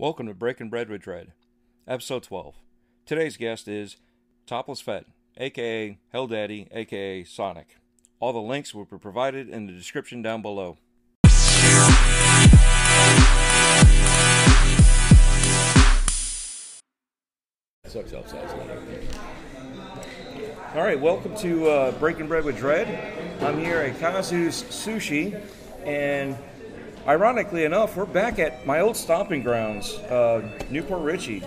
Welcome to Breaking Bread with Dread, episode 12. Today's guest is Topless Fet, aka Hell Daddy, aka Sonic. All the links will be provided in the description down below. All right, welcome to uh, Breaking Bread with Dread. I'm here at Kazu's Sushi, and ironically enough, we're back at my old stomping grounds, uh, Newport Richie.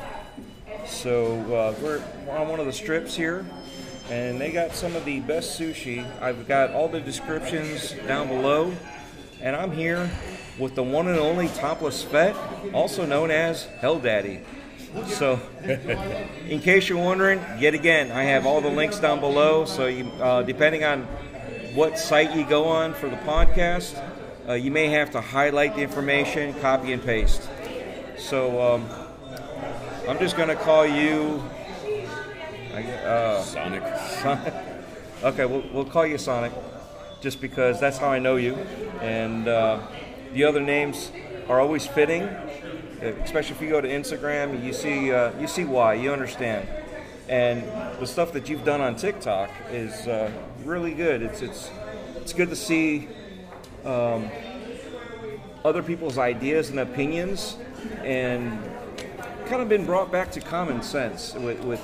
So uh, we're, on one of the strips here, and they got some of the best sushi. I've got all the descriptions down below, and I'm here with the one and only Topless Fet, also known as Hell Daddy. So, in case you're wondering, yet again, I have all the links down below. So, you, uh, depending on what site you go on for the podcast, uh, you may have to highlight the information, copy and paste. So, um, I'm just going to call you. Uh, Sonic. Sonic. Okay, we'll, we'll call you Sonic, just because that's how I know you, and uh, the other names are always fitting. Especially if you go to Instagram, you see uh, you see why, you understand, and the stuff that you've done on TikTok is uh, really good. It's it's it's good to see um, other people's ideas and opinions, and kind of been brought back to common sense with, with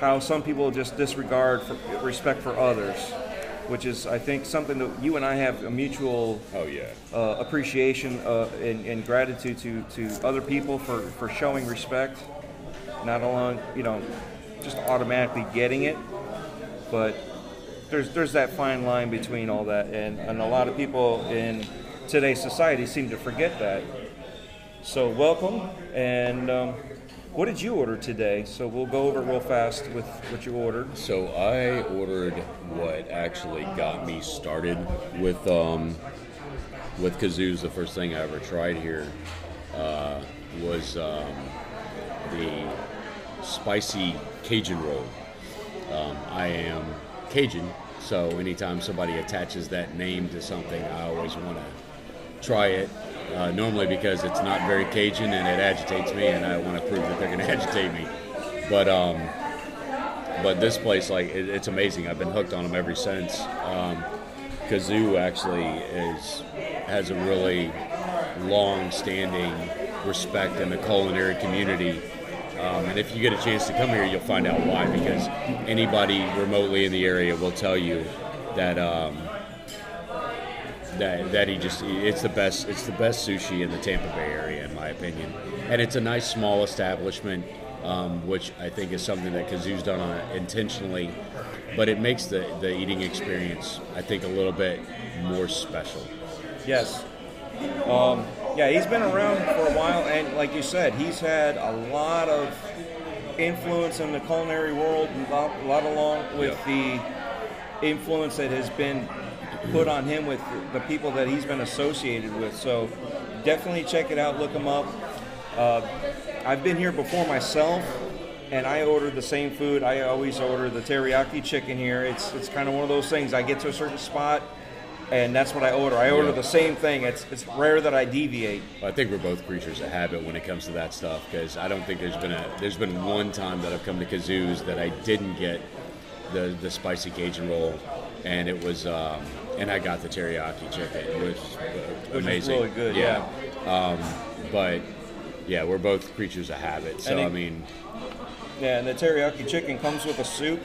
how some people just disregard for, respect for others, which is, I think, something that you and I have a mutual Oh yeah. uh, appreciation uh, and, and gratitude to, to other people for, for showing respect, not along, you know, just automatically getting it, but there's there's that fine line between all that, and, and a lot of people in today's society seem to forget that. So welcome, and um, what did you order today? So we'll go over real fast with what you ordered. So I ordered what actually got me started with um, with kazoos. The first thing I ever tried here uh, was um, the spicy Cajun roll. Um, I am Cajun, so anytime somebody attaches that name to something, I always want to try it. Uh, normally because it's not very Cajun and it agitates me, and I want to prove that they're going to agitate me. But um, but this place, like, it, it's amazing. I've been hooked on them ever since. Um, Kazoo actually is has a really long-standing respect in the culinary community. Um, and if you get a chance to come here, you'll find out why. Because anybody remotely in the area will tell you that um, that that he just it's the best it's the best sushi in the Tampa Bay area, in my opinion. And it's a nice small establishment, um, which I think is something that Kazoo's done on intentionally. But it makes the, the eating experience, I think, a little bit more special. Yes. Um, yeah, he's been around for a while, and like you said, he's had a lot of influence in the culinary world, a lot, a lot along with the influence that has been put on him with the people that he's been associated with. So definitely check it out, look him up. Uh, I've been here before myself, and I ordered the same food. I always order the teriyaki chicken here. It's it's kind of one of those things. I get to a certain spot, and that's what I order. I order Yeah. the same thing. It's it's rare that I deviate. I think we're both creatures of habit when it comes to that stuff because I don't think there's been a there's been one time that I've come to Kazoo's that I didn't get the the spicy Cajun roll, and it was um, and I got the teriyaki chicken, which was Which amazing. really good, Um, but yeah, we're both creatures of habit. So it- I mean, Yeah, and the teriyaki chicken comes with a soup,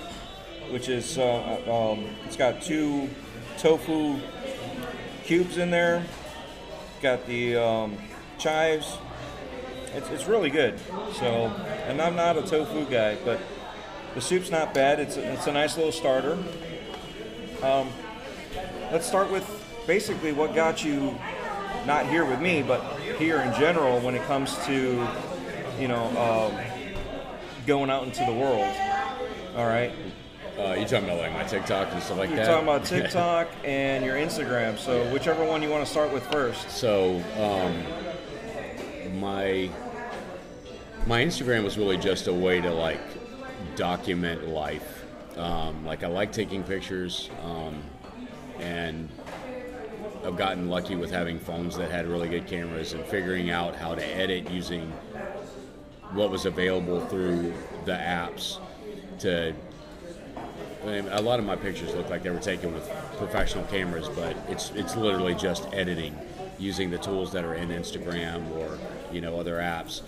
which is uh, um, it's got two tofu cubes in there. Got the um, chives. It's, it's really good. So, and I'm not a tofu guy, but the soup's not bad. It's a, it's a nice little starter. Um, let's start with basically what got you not here with me, but here in general when it comes to you know um, going out into the world. All right, uh, you talking about like my TikTok and stuff like that. you're talking about TikTok and your Instagram. So whichever one you want to start with first. So um, my my Instagram was really just a way to like document life. Um, like I like taking pictures, um, and I've gotten lucky with having phones that had really good cameras and figuring out how to edit using what was available through the apps to A lot of my pictures look like they were taken with professional cameras, but it's it's literally just editing using the tools that are in Instagram or you know other apps.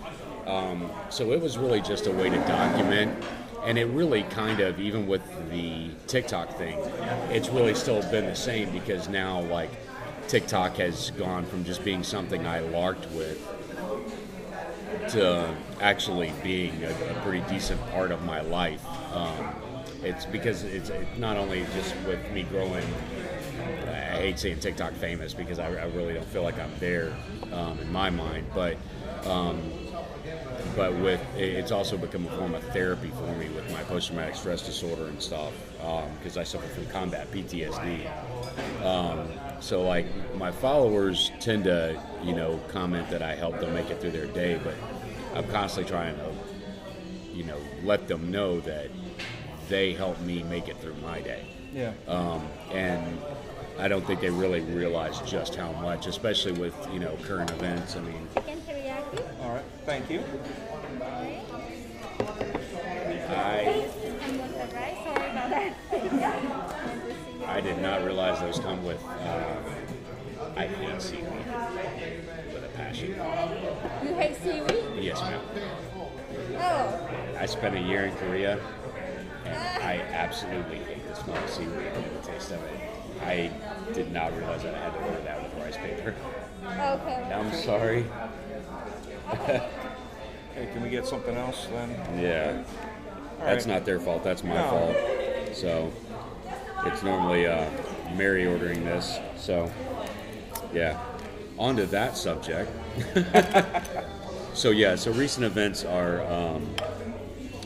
Um, so it was really just a way to document, and it really kind of even with the TikTok thing, it's really still been the same because now like TikTok has gone from just being something I larked with to actually being a, a pretty decent part of my life. Um, it's because it's not only just with me growing. I hate saying TikTok famous because I, I really don't feel like I'm there um, in my mind, but um, but with it's also become a form of therapy for me with my post-traumatic stress disorder and stuff because um, I suffer from combat PTSD. Um, so like my followers tend to you know comment that I help them make it through their day, but I'm constantly trying to you know let them know that they help me make it through my day. Yeah. Um, and I don't think they really realize just how much, especially with you know current events. I mean, Chicken teriyaki. All right. Thank you. I And with the rice. Sorry about that. I did not realize those come with. Uh, I hate seaweed with a passion. You hate seaweed? Yes, ma'am. Oh. I spent a year in Korea, and I absolutely hate the smell of seaweed and the taste of it. I did not realize that I had to order that with rice paper. Okay. I'm sorry. Hey, can we get something else then? Yeah. All That's right. not their fault. That's my No. fault. So it's normally uh, Mary ordering this. So yeah. On to that subject. so yeah. So recent events are um,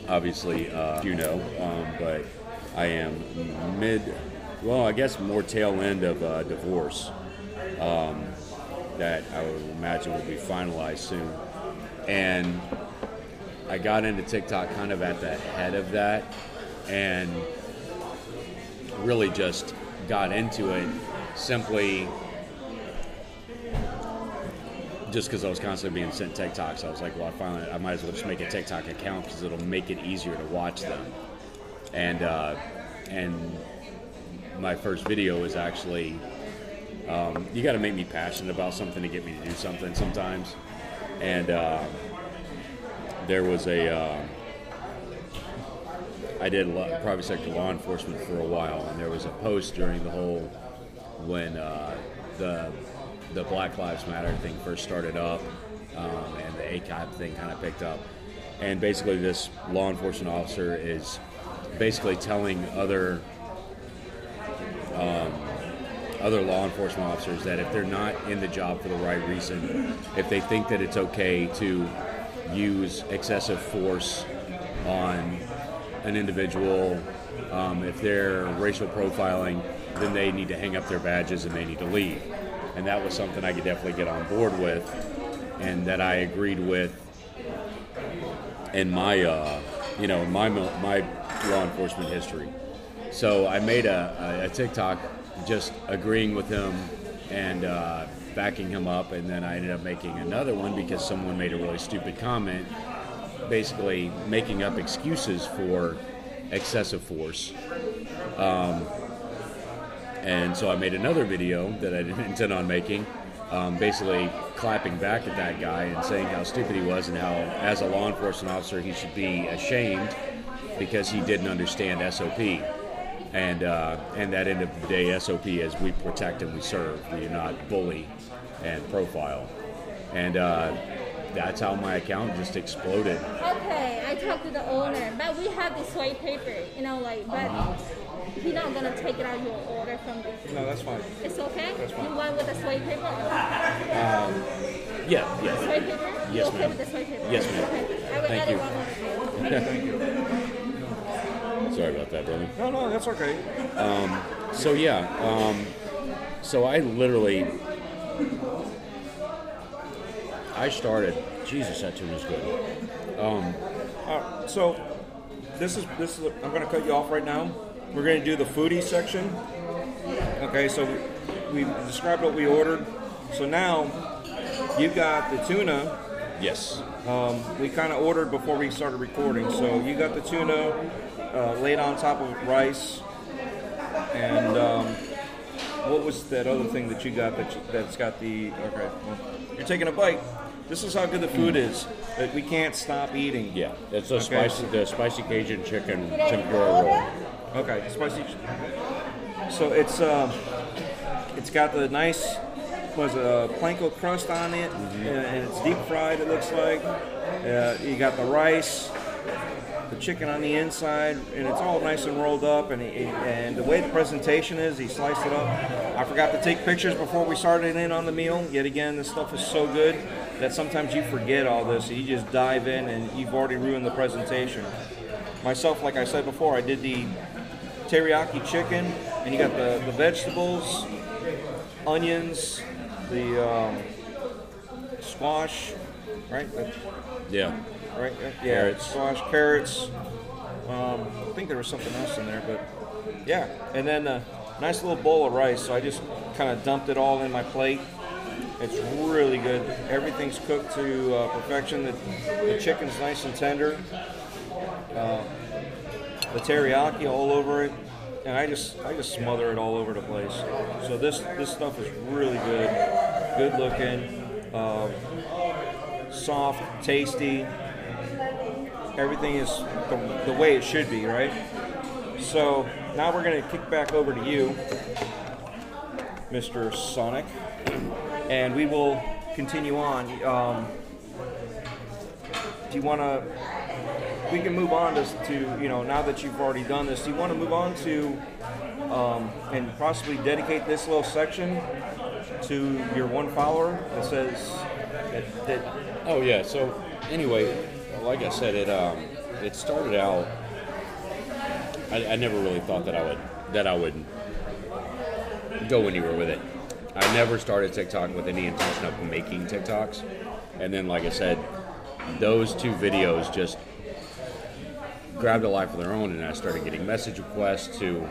obviously uh, you know, um, but I am mid. Well, I guess more tail end of divorce um, that I would imagine will be finalized soon, and I got into TikTok kind of at the head of that and really just got into it simply just because I was constantly being sent TikToks. I was like, well, I finally, I might as well just make a TikTok account because it'll make it easier to watch them. And, uh, and my first video is actually, um, you got to make me passionate about something to get me to do something sometimes. And, uh, there was a uh, I did private sector law enforcement for a while, and there was a post during the whole when uh, the the Black Lives Matter thing first started up, um, and the ACAB thing kind of picked up, and basically this law enforcement officer is basically telling other um, other law enforcement officers that if they're not in the job for the right reason, if they think that it's okay to use excessive force on an individual, um, if they're racial profiling, then they need to hang up their badges and they need to leave. And that was something I could definitely get on board with, and that I agreed with in my, uh, you know, my my law enforcement history. So I made a, a, TikTok just agreeing with him and uh, backing him up, and then I ended up making another one because someone made a really stupid comment, basically making up excuses for excessive force. Um, and so I made another video that I didn't intend on making, um, basically clapping back at that guy and saying how stupid he was and how, as a law enforcement officer, he should be ashamed because he didn't understand SOP. And uh, and at the end of the day, SOP is we protect and we serve. We do not bully and profile. And uh, that's how my account just exploded. Okay, I talked to the owner, but we have this white paper, you know, like, but he's not gonna take it out your order from this. No, that's fine. It's okay? That's fine. You want with the white paper? Um, Yeah, yeah. White paper? You Yes, okay ma'am. with this white paper? Yes, ma'am. Okay. I will Thank add you. it one more Thank you. Sorry about that, brother. No, no, that's okay. Um, So yeah, um, so I literally, I started. Jesus, that tune is good. All right, so this is this is. I'm going to cut you off right now. We're going to do the foodie section. Okay, so we described what we ordered. So now you've got the tuna. Yes. Um, we kind of ordered before we started recording. So you got the tuna uh, laid on top of rice, and um, what was that other thing that you got that you, that's got the okay? Well, you're taking a bite. This is how good the food is that we can't stop eating. Yeah, it's the Okay. spicy, the spicy Cajun chicken tempura roll. Okay, spicy. So it's uh, it's got the nice was a planko crust on it, Mm-hmm. and and it's deep fried. It looks like uh, you got the rice, the chicken on the inside, and it's all nice and rolled up. And he, and the way the presentation is, he sliced it up. I forgot to take pictures before we started in on the meal. Yet again, this stuff is so good that sometimes you forget all this. You just dive in, and you've already ruined the presentation. Myself, like I said before, I did the teriyaki chicken, and you got the, the vegetables, onions, the um, squash, right? Yeah. right? Yeah, Carrots. squash, carrots. Um, I think there was something else in there, but yeah. And then a nice little bowl of rice. So I just kind of dumped it all in my plate. It's really good. Everything's cooked to uh, perfection. The, the chicken's nice and tender. Uh, the teriyaki all over it, and I just I just smother it all over the place. So this this stuff is really good, good looking, um, soft, tasty. Everything is the, the way it should be, right? So now we're gonna kick back over to you, Mr. Sonic, and we will continue on. Um, do you want to? We can move on to, to you know now that you've already done this. Do you want to move on to um, and possibly dedicate this little section to your one follower that says that, that Oh yeah. So anyway, like I said, it um, it started out. I, I never really thought that I would that I would go anywhere with it. I never started TikTok with any intention of making TikToks, and then like I said, those two videos just grabbed a life of their own, and I started getting message requests to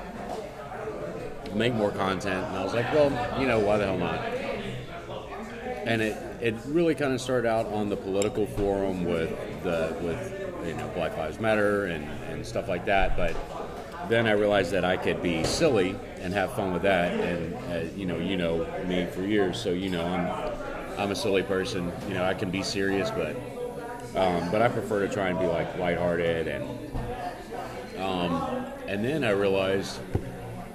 make more content, and I was like, well, you know, why the hell not? and it, it really kind of started out on the political forum with the with you know Black Lives Matter and, and stuff like that. But then I realized that I could be silly and have fun with that. And uh, you know, you know me for years, so you know I'm I'm a silly person. You know, I can be serious, but um, but I prefer to try and be like lighthearted and um, and then I realized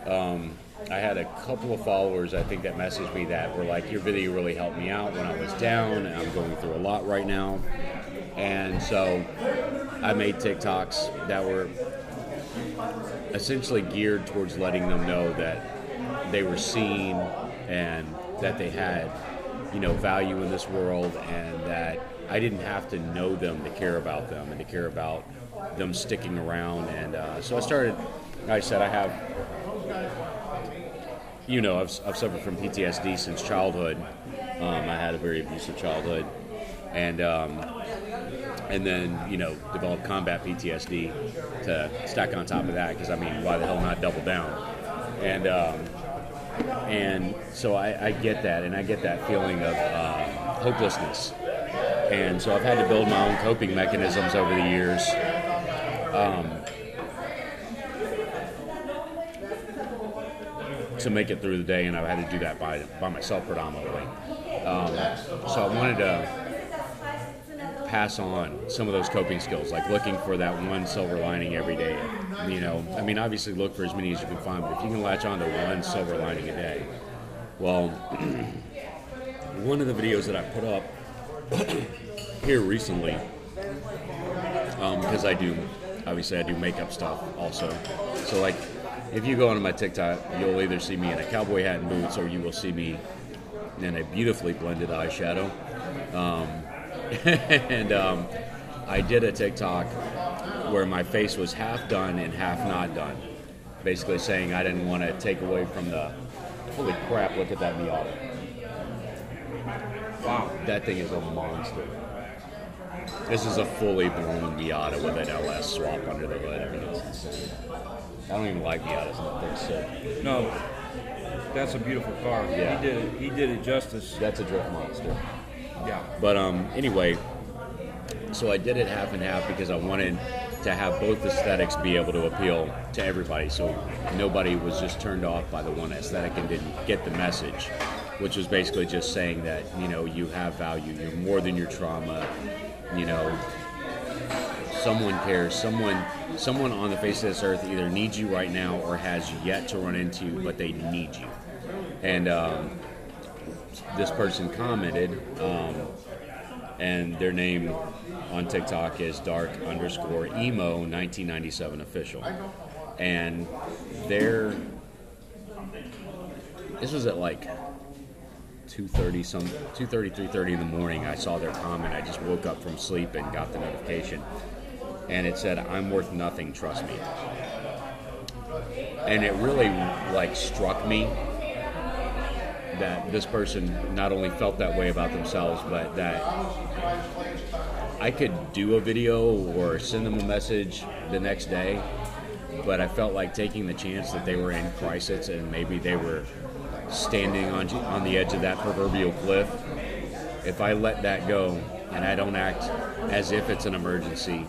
um, I had a couple of followers I think that messaged me that were like, "Your video really helped me out when I was down, and I'm going through a lot right now." And so I made TikToks that were essentially geared towards letting them know that they were seen and that they had, you know, value in this world, and that I didn't have to know them to care about them and to care about them sticking around. And uh, so I started. Like I said, I have you know, I've, I've suffered from PTSD since childhood. Um, I had a very abusive childhood, and um, and then you know developed combat PTSD to stack on top of that. Because I mean, why the hell not double down? And um, and so I, I get that, and I get that feeling of uh, hopelessness. And so I've had to build my own coping mechanisms over the years. Um, to make it through the day, and I've had to do that by by myself predominantly. Um, so I wanted to pass on some of those coping skills, like looking for that one silver lining every day. You know, I mean, obviously look for as many as you can find, but if you can latch on to one silver lining a day, well, one of the videos that I put up here recently, because I do, obviously I do makeup stuff also. So like, if you go onto my TikTok, you'll either see me in a cowboy hat and boots, or you will see me in a beautifully blended eyeshadow. Um, and um, I did a TikTok where my face was half done and half not done, basically saying I didn't want to take away from the. Holy crap! Look at that Miata. Wow, that thing is a monster. This is a fully blown Miata with an LS swap under the hood. I mean, it's insane. I don't even like Miatas. They're sick. no, that's a beautiful car. Yeah. He did it. He did it justice. That's a drift monster. Yeah. But um, anyway, so I did it half and half because I wanted to have both aesthetics be able to appeal to everybody. So nobody was just turned off by the one aesthetic and didn't get the message, which was basically just saying that you know you have value. You're more than your trauma. You know, someone cares. Someone, someone on the face of this earth either needs you right now or has yet to run into you, but they need you. And um, this person commented, um, and their name on TikTok is dark underscore emo 1997 official, and their this was at like 2.30 some 2.30 3.30 in the morning. I saw their comment. I just woke up from sleep and got the notification. And it said i'm worth nothing trust me. And it really like struck me that this person not only felt that way about themselves but that i could do a video or send them a message the next day but i felt like taking the chance that they were in crisis and maybe they were standing on, on the edge of that proverbial cliff, if I let that go and I don't act as if it's an emergency,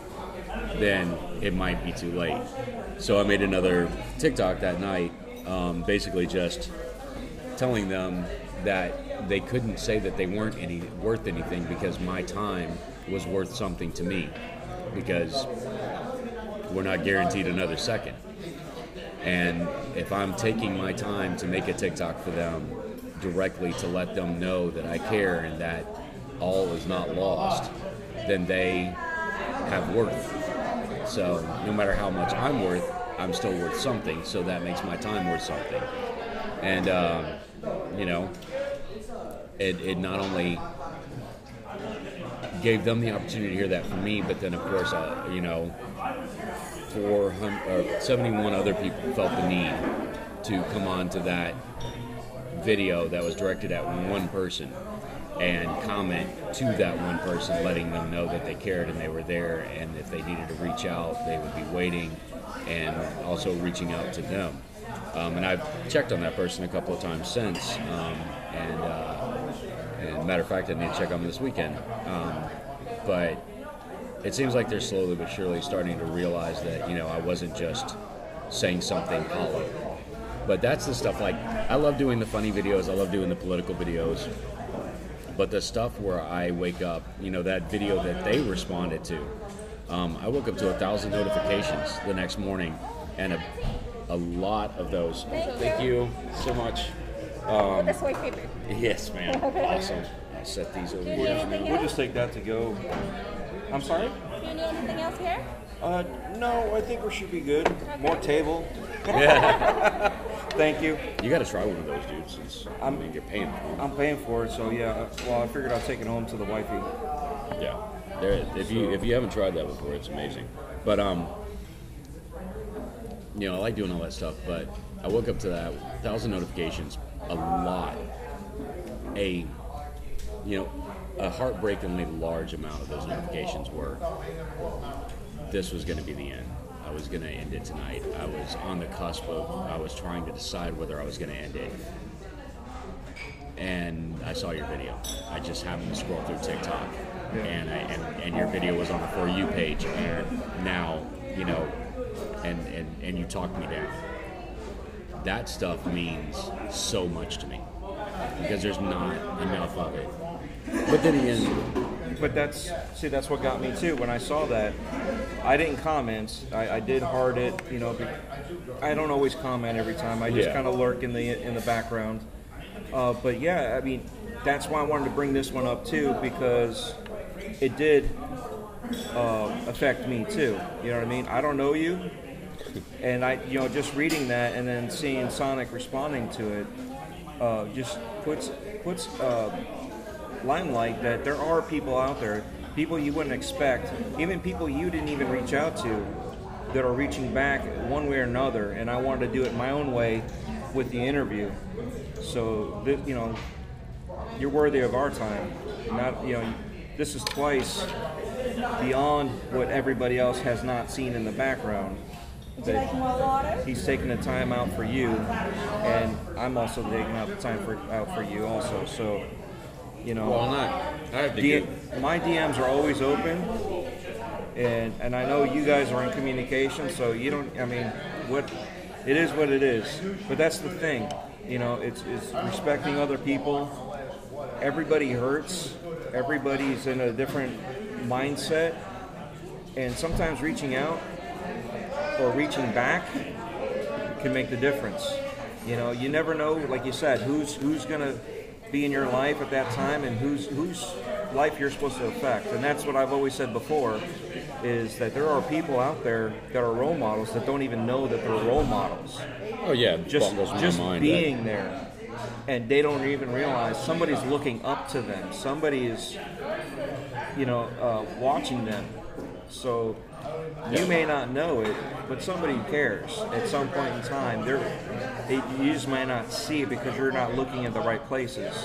then it might be too late. So I made another TikTok that night, um, basically just telling them that they couldn't say that they weren't any worth anything because my time was worth something to me because we're not guaranteed another second. And if I'm taking my time to make a TikTok for them directly to let them know that I care and that all is not lost, then they have worth. So no matter how much I'm worth, I'm still worth something. So that makes my time worth something. And um, you know, it, it not only gave them the opportunity to hear that from me, but then of course, uh, you know, 400 or 71 other people felt the need to come on to that video that was directed at one person and comment to that one person, letting them know that they cared and they were there, and if they needed to reach out, they would be waiting, and also reaching out to them. Um, and I've checked on that person a couple of times since, um, and, uh, and matter of fact, I need to check on them this weekend. Um, but it seems like they're slowly but surely starting to realize that you know I wasn't just saying something hollow. But that's the stuff like I love doing the funny videos. I love doing the political videos. But the stuff where I wake up, you know, that video that they responded to, um, I woke up to a thousand notifications the next morning, and a, a lot of those. Thank Thank you. you so much. With the soy paper. Yes, man. Awesome. I'll set these over here. We'll else? just take that to go. I'm sorry? Do you need anything else here? Uh, no, I think we should be good. More table. Yeah. Thank you. You got to try one of those, dude. Since I I'm- mean, you're paying for them. I'm paying for it, so yeah. uh, Well, I figured I'd take it home to the wifey. Yeah, there. If you if you haven't tried that before, it's amazing. But um, you know, I like doing all that stuff. But I woke up to that thousand notifications, a lot, a you know, a heartbreakingly large amount of those notifications were this was going to be the end. I was going to end it tonight. I was on the cusp of. I was trying to decide whether I was going to end it and I saw your video. I just happened to scroll through TikTok, and, I, and and your video was on the for you page, and now you know, and and and you talked me down. That stuff means so much to me because there's not enough of it. But then again, But that's see, that's what got me too. When I saw that, I didn't comment. I, I did heart it. You know, be- I don't always comment every time. I just Yeah. kind of lurk in the in the background. Uh, but yeah, I mean, that's why I wanted to bring this one up too because it did uh, affect me too. You know what I mean? I don't know you, and I, you know, just reading that and then seeing Sonic responding to it, uh, just puts puts uh, limelight that there are people out there, people you wouldn't expect, even people you didn't even reach out to, that are reaching back one way or another. And I wanted to do it my own way with the interview. So you know, you're worthy of our time. Not you know, this is twice beyond what everybody else has not seen in the background. Would you like more water? he's taking the time out for you, and I'm also taking out the time for out for you also. So, you know, Well, not. I have to D- get. my DMs are always open, and and I know you guys are in communication, so you don't. I mean, what it is, what it is. But that's the thing, you know. It's it's respecting other people. Everybody hurts. Everybody's in a different mindset, and sometimes reaching out or reaching back can make the difference. You know, you never know, like you said, who's who's gonna be in your life at that time and whose whose life you're supposed to affect. And that's what I've always said before, is that there are people out there that are role models that don't even know that they're role models. Oh yeah, Just just mind. being there. And they don't even realize somebody's looking up to them. Somebody is, you know, uh, watching them. So you may not know it, but somebody cares at some point in time. They're, they, you just might not see it because you're not looking in the right places.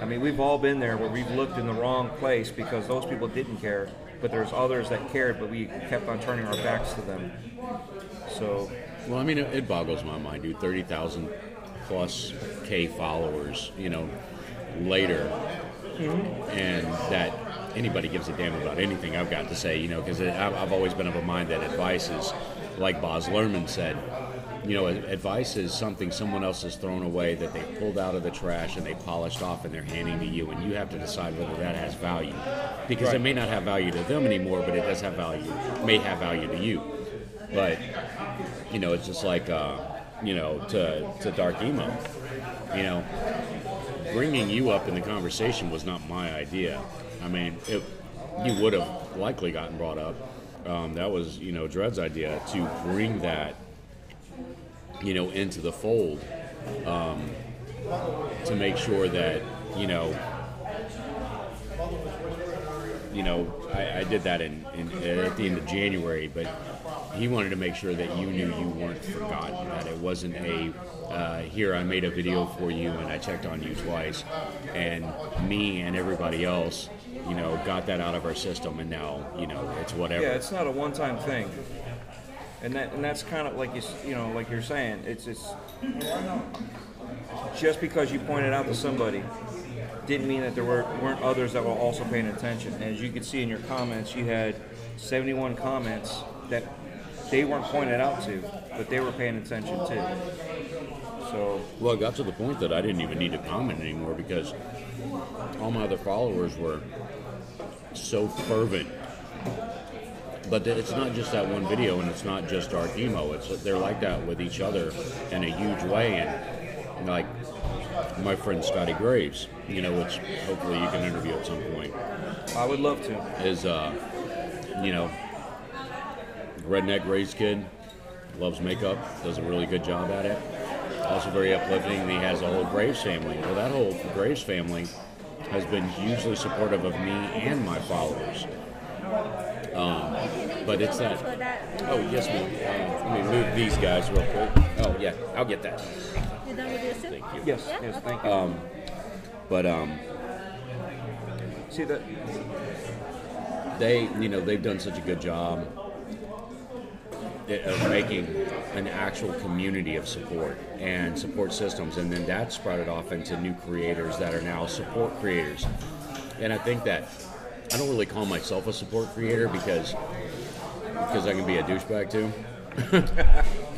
I mean, we've all been there where we've looked in the wrong place because those people didn't care, but there's others that cared, but we kept on turning our backs to them. So. Well, I mean, it, it boggles my mind, dude. Thirty thousand plus K followers. You know, later, mm-hmm. and that anybody gives a damn about anything I've got to say. You know, because I've, always been of a mind that advice is, like Boz Lerman said. You know, advice is something someone else has thrown away that they pulled out of the trash and they polished off and they're handing to you, and you have to decide whether that has value, because it may not have value to them anymore, but it does have value, may have value to you. But you know, it's just like uh, you know to to Dark Emo. You know, bringing you up in the conversation was not my idea. I mean, it, you would have likely gotten brought up. Um, that was you know Dred's idea to bring that you know into the fold um, to make sure that you know you know, I, I did that in, in at the end of January, but he wanted to make sure that you knew you weren't forgotten, that it wasn't a uh, here I made a video for you and I checked on you twice, and me and everybody else, you know, got that out of our system, and now you know it's whatever. yeah, it's not a one-time thing. And that and that's kind of like you you know like you're saying it's it's just because you pointed out to somebody didn't mean that there were, weren't others that were also paying attention. And as you can see in your comments, you had 71 comments that they weren't pointed out to, but they were paying attention too. So Well, it got to the point that I didn't even need to comment anymore because all my other followers were so fervent. But it's not just that one video, and it's not just Dark Emo. It's they're like that with each other in a huge way, and like my friend Scotty Graves, you know, which hopefully you can interview at some point I would love to. is uh, you know, redneck raised kid, loves makeup, does a really good job at it. Also very uplifting. He has a whole Graves family. Well, that whole Graves family has been hugely supportive of me and my followers. Um, but it's that. Oh yes, ma'am. Uh, let me move these guys real quick. Oh yeah, I'll get that. you done with your? Thank you. Yes, Yeah, yes, okay. thank you. But um, see that they you know they've done such a good job of making an actual community of support and support systems. And then that sprouted off into new creators that are now support creators. And i think that i don't really call myself a support creator because because i can be a douchebag too.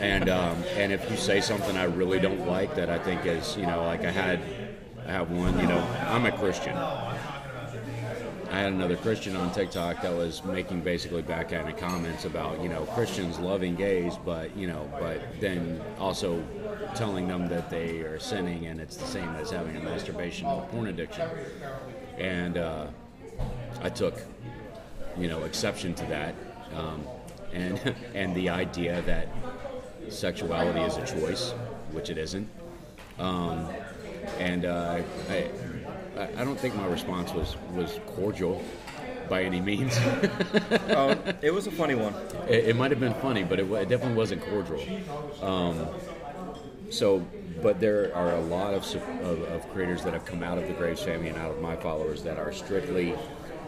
And um, and if you say something i really don't like that i think is you know like i had i have one you know i'm a christian I had another Christian on TikTok that was making basically backhanded comments about you know Christians loving gays, but you know, but then also telling them that they are sinning and it's the same as having a masturbation or porn addiction. And uh, I took you know exception to that, um, and and the idea that sexuality is a choice, which it isn't. Um, and uh, I, I don't think my response was, was cordial by any means. oh, it was a funny one. it, it might have been funny, but it, it definitely wasn't cordial. Um, so, but there are a lot of, of, of creators that have come out of the Graves family and out of my followers that are strictly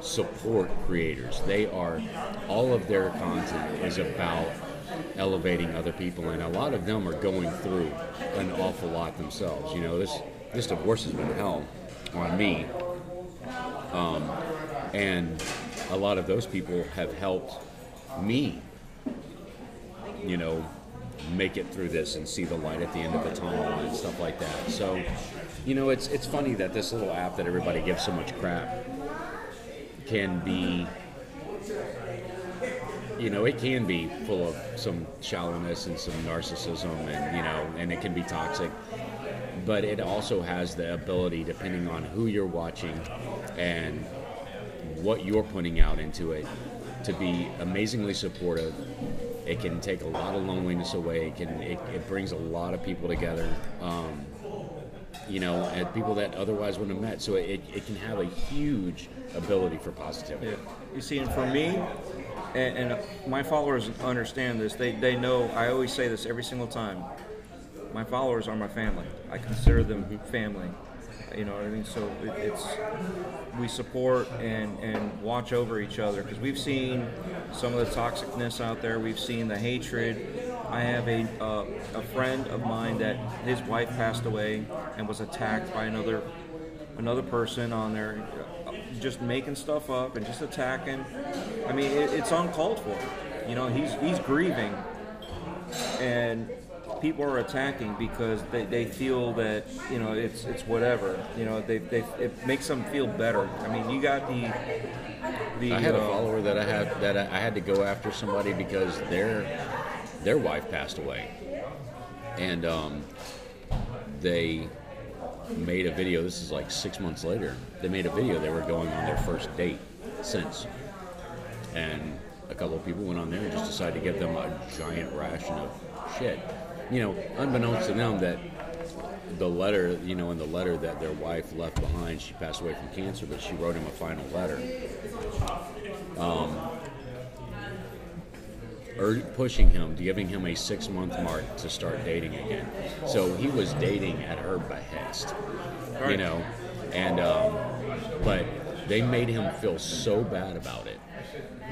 support creators. They are, all of their content is about elevating other people, and a lot of them are going through an awful lot themselves. You know, this this divorce has been hell on me, um, and a lot of those people have helped me. You know, make it through this and see the light at the end of the tunnel and stuff like that. So, you know, it's it's funny that this little app that everybody gives so much crap can be you know, it can be full of some shallowness and some narcissism, and you know, and it can be toxic. But it also has the ability, depending on who you're watching and what you're putting out into it, to be amazingly supportive. It can take a lot of loneliness away. It can it, it brings a lot of people together. Um, you know, and people that otherwise wouldn't have met. So it, it can have a huge ability for positivity. Yeah. You see, and for me, and, and my followers understand this. They, they know. I always say this every single time. My followers are my family. I consider them family. You know what I mean? So it, it's we support and, and watch over each other because we've seen some of the toxicness out there. We've seen the hatred. I have a uh, a friend of mine that his wife passed away and was attacked by another another person on there, uh, just making stuff up and just attacking. I mean, it, it's uncalled for. You know, he's he's grieving, and people are attacking because they, they feel that you know it's it's whatever. You know, they, they it makes them feel better. I mean, you got the the. I had a uh, follower that I had that I I had to go after somebody because their their wife passed away, and um, they made a video. This is like six months later. They made a video. They were going on their first date since, and a couple of people went on there and just decided to give them a giant ration of shit. You know, unbeknownst to them that the letter, you know, in the letter that their wife left behind, she passed away from cancer, but she wrote him a final letter. ur- pushing him, giving him a six month mark to start dating again. So he was dating at her behest, you know, and um, but they made him feel so bad about it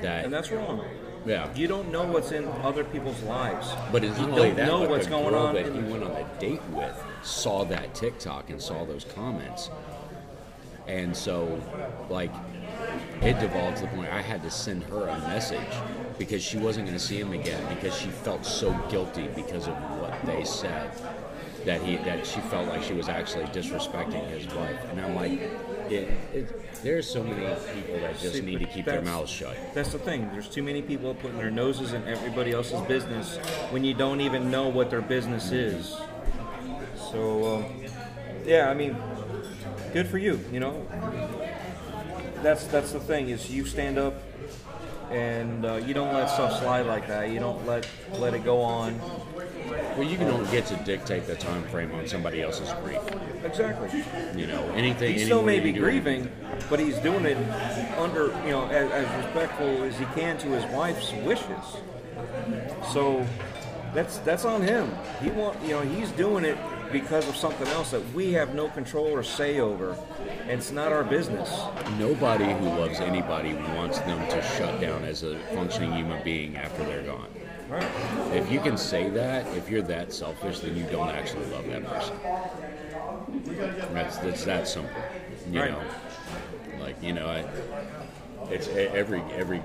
that and that's wrong. Yeah. You don't know what's in other people's lives. But it's you not don't only that, know but what's the going girl on. that in- he went on the date with saw that TikTok and saw those comments, and so like it devolved to the point I had to send her a message because she wasn't going to see him again because she felt so guilty because of what they said that he that she felt like she was actually disrespecting his wife, and I'm like, it, it, there's so many people that just See, need to keep their mouths shut. That's the thing. There's too many people putting their noses in everybody else's business when you don't even know what their business is. So, um, yeah, I mean, good for you. You know, that's that's the thing is you stand up and uh, you don't let stuff slide like that. You don't let let it go on. Well, you don't get to dictate the time frame on somebody else's grief. Exactly. You know, anything. He still may be grieving, but he's doing it under, you know, as, as respectful as he can to his wife's wishes. So that's that's on him. He want, you know, he's doing it because of something else that we have no control or say over, and it's not our business. Nobody who loves anybody wants them to shut down as a functioning human being after they're gone. Right. If you can say that, if you're that selfish, then you don't actually love that person. That's that's that simple. You Right. know, like you know, I, it's every every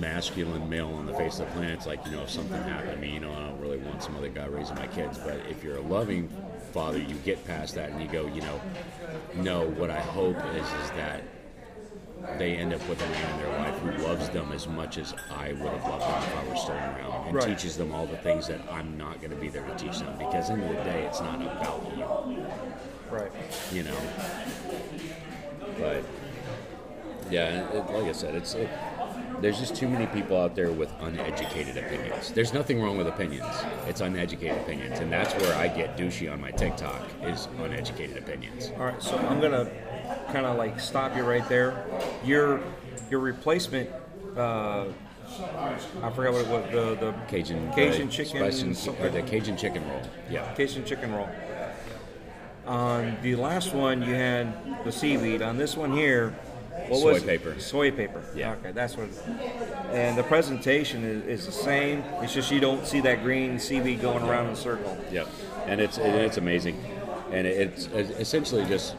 masculine male on the face of the planet. It's like you know, if something happened to me, you know, I don't really want some other guy raising my kids. But if you're a loving father, you get past that and you go, you know, no. What I hope is is that they end up with a man in their life who loves them as much as I would have loved them if I were still around, and Right. teaches them all the things that I'm not going to be there to teach them. Because in the end of the day, it's not about you, Right. you know. But yeah, it, like I said, it's it, there's just too many people out there with uneducated opinions. There's nothing wrong with opinions. It's uneducated opinions, and that's where I get douchey on my TikTok is uneducated opinions. All right. So I'm gonna kind of like stop you right there. Your your replacement. Uh, I forgot what it was. The the Cajun Cajun uh, chicken, spicy- something. uh, the Cajun chicken roll. Yeah. Cajun chicken roll. On the last one, you had the seaweed. On this one here, what Soy was it? paper. Soy paper. Yeah. Okay, that's what. and the presentation is, is the same. It's just you don't see that green seaweed going around in a circle. Yep, and it's and it's amazing, and it's, it's essentially just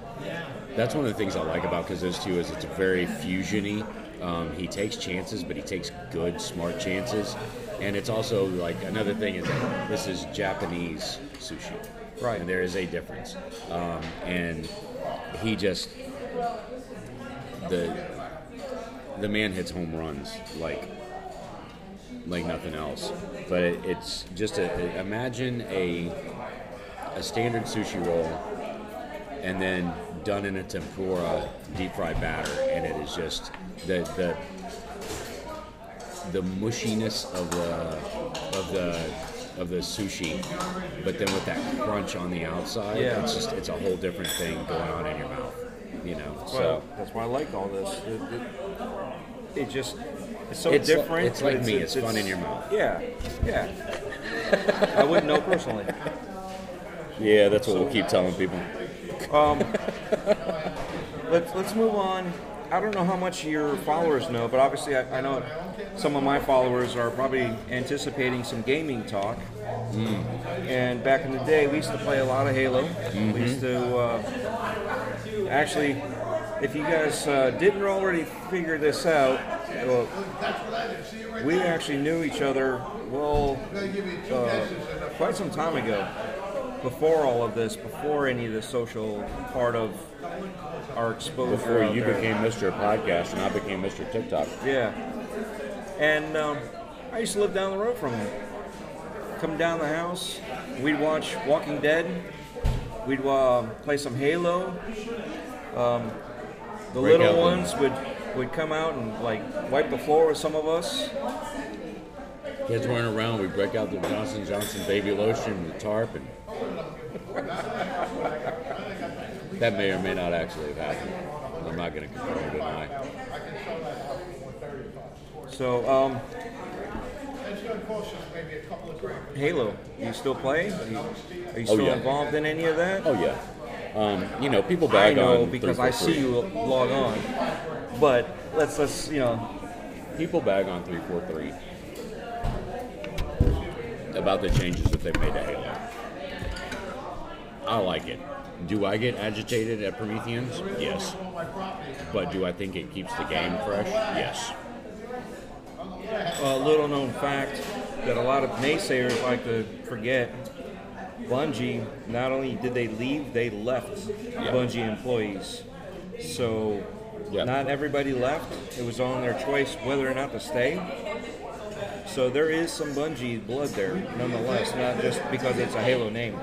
that's one of the things I like about Kazus too is it's very fusiony. Um, he takes chances, but he takes good, smart chances, and it's also like another thing is that this is Japanese sushi, Right. And there is a difference, um, and he just the the man hits home runs like like nothing else. But it, it's just a imagine a a standard sushi roll and then done in a tempura deep fried batter, and it is just the the the mushiness of the of the of the sushi, but then with that crunch on the outside, Yeah. it's just it's a whole different thing going on in your mouth, you know. Well, So that's why I like all this. It, it, it just it's so It's different. it's like but me, it's fun in your mouth. Yeah, yeah. I wouldn't know personally. yeah, that's what we'll keep telling people. Um, Let's let's move on. I don't know how much your followers know, but obviously I, I know some of my followers are probably anticipating some gaming talk. And back in the day, we used to play a lot of Halo. We used to uh, actually, if you guys uh, didn't already figure this out, well, we actually knew each other well uh, quite some time ago. Before all of this, before any of the social part of our exposure. Before you there. became Mr. Podcast and I became Mr. TikTok. Yeah. And um, I used to live down the road from him. Come down the house, we'd watch Walking Dead, we'd uh, play some Halo. Um, the Break little ones would, would come out and like wipe the floor with some of us. Kids running around, we break out the Johnson Johnson baby lotion and the tarp, and that may or may not actually have happened. I'm not going to confirm or deny. So, um, Halo, you still play? Are you, are you Oh, still yeah. involved in any of that? Oh yeah, um, you know people bag I know on because I see you log on. But let's let's you know People bag on three four three about the changes that they've made to Halo. I like it. Do I get agitated at Prometheans? Yes. But do I think it keeps the game fresh? Yes. a little known fact that a lot of naysayers like to forget. Bungie, not only did they leave, they left Bungie employees. So Yeah. not everybody left. It was on their choice whether or not to stay. So there is some Bungie blood there, nonetheless, not just because it's a Halo name.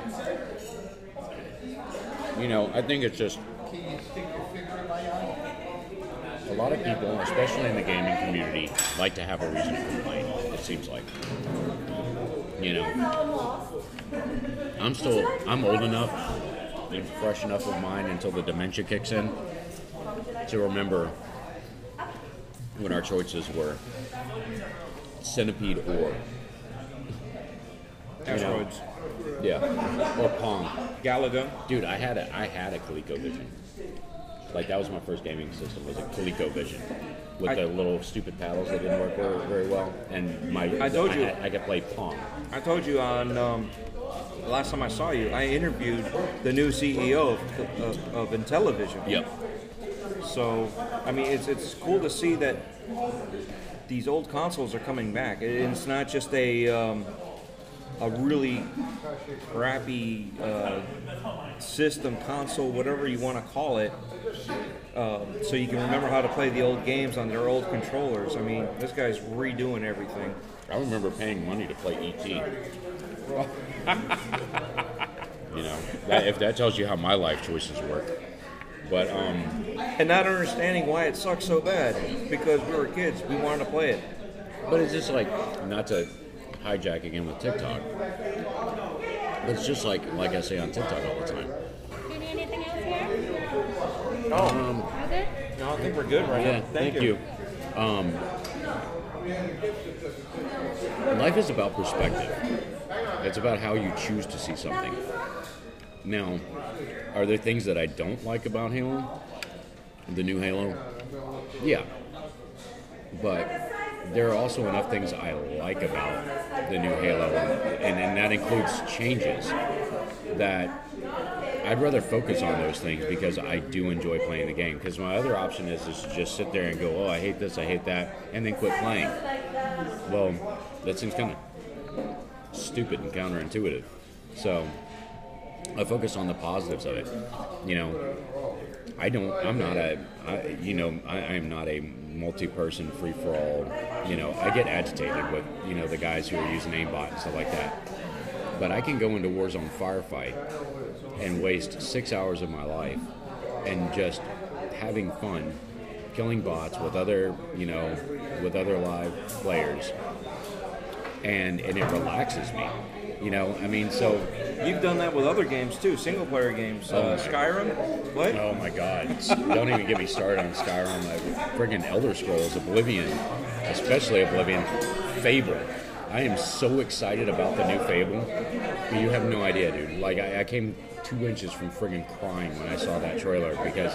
You know, I think it's just a lot of people, especially in the gaming community, like to have a reason to complain. It seems like, you know, I'm still I'm old enough and fresh enough of mind until the dementia kicks in to remember when our choices were centipede or Asteroids. Yeah or Pong. Galaga. Dude, I had a I had a ColecoVision. Like that was my first gaming system was a ColecoVision with I- the little stupid paddles that didn't work very, very well. And my I told you. had- I, could play Pong. I told you on um, the last time I saw you, I interviewed the new CEO of, of, of Intellivision. Yep. So, I mean, it's, it's cool to see that these old consoles are coming back. It- It's not just a um, a really crappy uh, system, console, whatever you want to call it. Um, so you can remember how to play the old games on their old controllers. I mean, this guy's redoing everything. I remember paying money to play ET. you know, that, if that tells you how my life choices work. But um, And not understanding why it sucks so bad because we were kids, we wanted to play it. but it's just like not to hijack again with TikTok. But it's just like like I say on TikTok all the time. Do you need anything else here? No, All good? no, I think we're good right Yeah, now. thank, you. Um, life is about perspective. It's about how you choose to see something. Now, are there things that I don't like about Halo? The new Halo? Yeah. But there are also enough things I like about the new Halo, and, and that includes changes that I'd rather focus on those things because I do enjoy playing the game. Because my other option is, is to just sit there and go, oh, I hate this, I hate that, and then quit playing. Well, that seems kind of stupid and counterintuitive. So I focus on the positives of it. You know, I don't. I'm not a. I, you know, I, I am not a multi-person free-for-all. You know, I get agitated with you know the guys who are using aimbot and stuff like that. But I can go into Warzone firefight and waste six hours of my life and just having fun, killing bots with other you know with other live players, and and it relaxes me. You know, I mean, so You've done that with other games too, single player games. Oh Uh, Skyrim. What? Oh my God! Don't even get me started on Skyrim. Like, friggin' Elder Scrolls, Oblivion, especially Oblivion, Fable. I am so excited about the new Fable. You have no idea, dude. Like I, I came two inches from friggin' crying when I saw that trailer because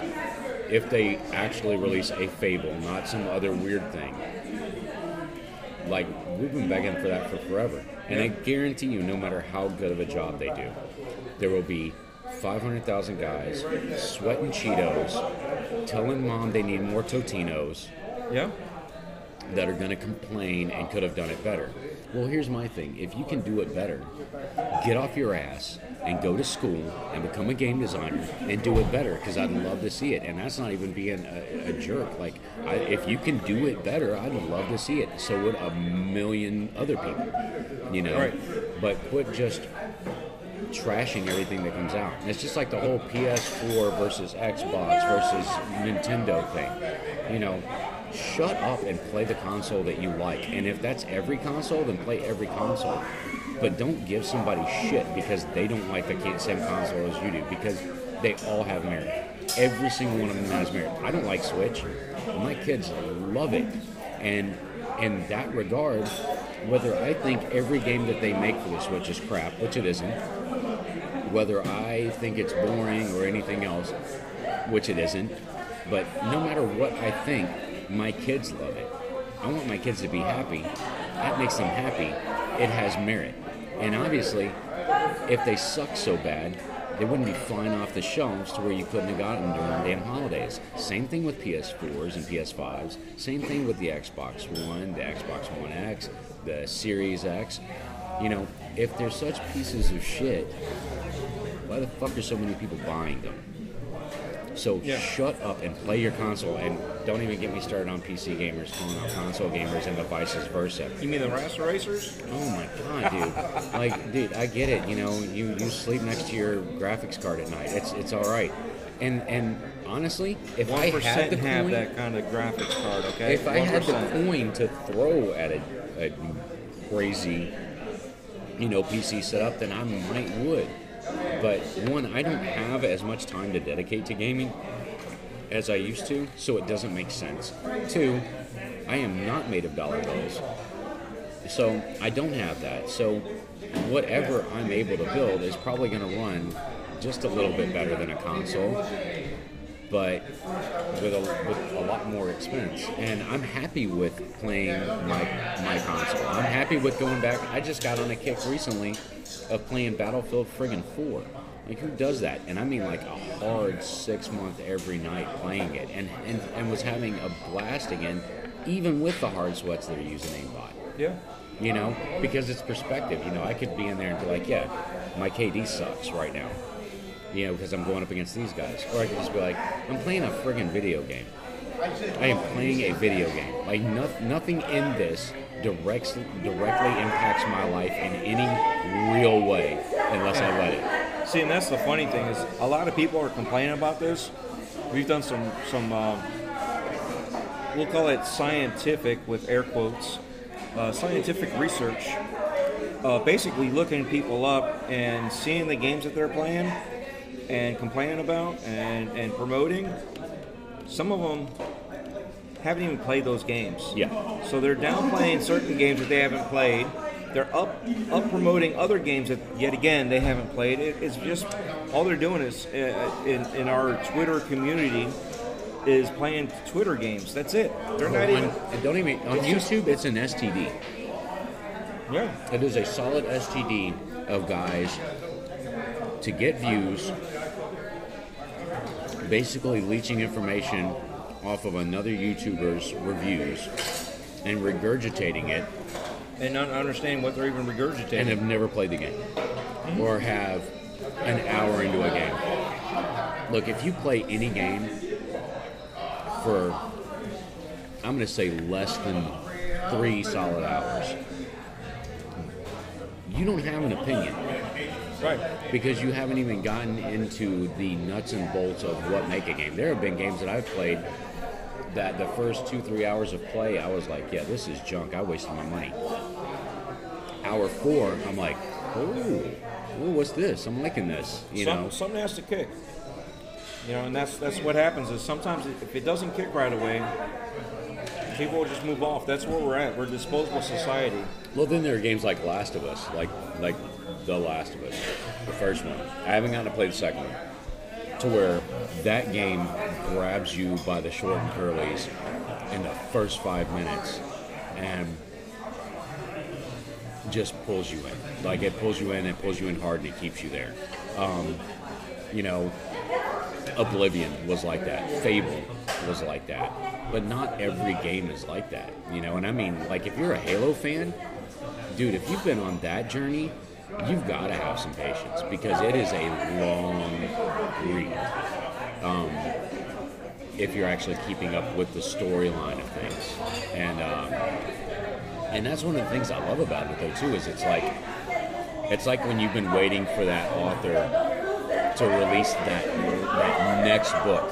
if they actually release a Fable, not some other weird thing, like we've been begging for that for forever. And I guarantee you, no matter how good of a job they do, there will be 500,000 guys sweating Cheetos, telling mom they need more Totinos Yeah. that are going to complain and could have done it better. Well, here's my thing: if you can do it better, get off your ass and go to school and become a game designer and do it better. Because I'd love to see it, and that's not even being a, a jerk. Like, I, if you can do it better, I'd love to see it. So would a million other people, you know. Right. But quit just trashing everything that comes out. And it's just like the whole PS4 versus Xbox versus Nintendo thing. You know, shut up and play the console that you like. And if that's every console, then play every console. But don't give somebody shit because they don't like the same console as you do because they all have merit. Every single one of them has merit. I don't like Switch. My kids love it. And in that regard, whether I think every game that they make for the Switch is crap, which it isn't, whether I think it's boring or anything else, which it isn't, but no matter what I think, my kids love it. I want my kids to be happy. That makes them happy. It has merit. And obviously, if they suck so bad, they wouldn't be flying off the shelves to where you couldn't have gotten them during the damn holidays. Same thing with PS4s and PS5s. Same thing with the Xbox One, the Xbox One X, the Series X. You know, if they're such pieces of shit, why the fuck are so many people buying them? So Yeah. shut up and play your console, and don't even get me started on PC gamers calling out console gamers and the vice versa. You mean the Raster Racers? Oh my god, dude! like, dude, I get it. You know, you, you sleep next to your graphics card at night. It's it's all right. And and honestly, if I had percent the have coin, that kind of graphics card. Okay. if I had the coin to throw at a, a crazy, you know, PC setup, then I might would. But one, I don't have as much time to dedicate to gaming as I used to, so it doesn't make sense. Two, I am not made of dollar bills, so I don't have that. So whatever I'm able to build is probably going to run just a little bit better than a console but with a, with a lot more expense. And I'm happy with playing my my console. I'm happy with going back. I just got on a kick recently of playing Battlefield friggin' 4. Like who does that? And I mean like a hard six month every night playing it, and and, and was having a blast again, even with the hard sweats that are using aimbot Yeah. you know, because it's perspective. You know, I could be in there and be like, yeah, my KD sucks right now, you know, because I'm going up against these guys. Or I could just be like, I'm playing a friggin' video game. I am playing a video game. Like, no, nothing in this directs, directly impacts my life in any real way unless I let it. See, and that's the funny thing is a lot of people are complaining about this. We've done some some um, we'll call it scientific with air quotes uh, scientific research. Uh, basically, looking people up and seeing the games that they're playing and complaining about and, and promoting. Some of them haven't even played those games. Yeah. So they're downplaying certain games that they haven't played. They're up up promoting other games that yet again they haven't played. It, it's just all they're doing is uh, in in our Twitter community. is playing Twitter games. That's it. They're not On- even. don't even on YouTube. It's an STD. Yeah. It is a solid STD of guys to get views, basically leeching information off of another YouTuber's reviews and regurgitating it, And not understanding what they're even regurgitating. and have never played the game hmm? or have an hour into a game. Look, if you play any game for, I'm going to say less than three solid hours, you don't have an opinion. Right. because you haven't even gotten into the nuts and bolts of what make a game. There have been games that I've played that the first two, three hours of play, I was like, yeah, this is junk. I wasted my money. Hour four, I'm like, oh, oh what's this? I'm liking this. You Some, know, something has to kick. You know, and that's that's what happens is sometimes if it doesn't kick right away, people will just move off. That's where we're at. We're a disposable society. Well, then there are games like Last of Us, like like The Last of Us, the first one. I haven't gotten to play the second one, to where that game grabs you by the short and curlies in the first five minutes, and just pulls you in. Like it pulls you in, it pulls you in hard, and it keeps you there. Um, you know, Oblivion was like that. Fable was like that. But not every game is like that. You know, and I mean, like if you're a Halo fan, dude, if you've been on that journey, you've got to have some patience because it is a long read. Um, if you're actually keeping up with the storyline of things, and um, and that's one of the things I love about it though too is it's like it's like when you've been waiting for that author to release that that next book,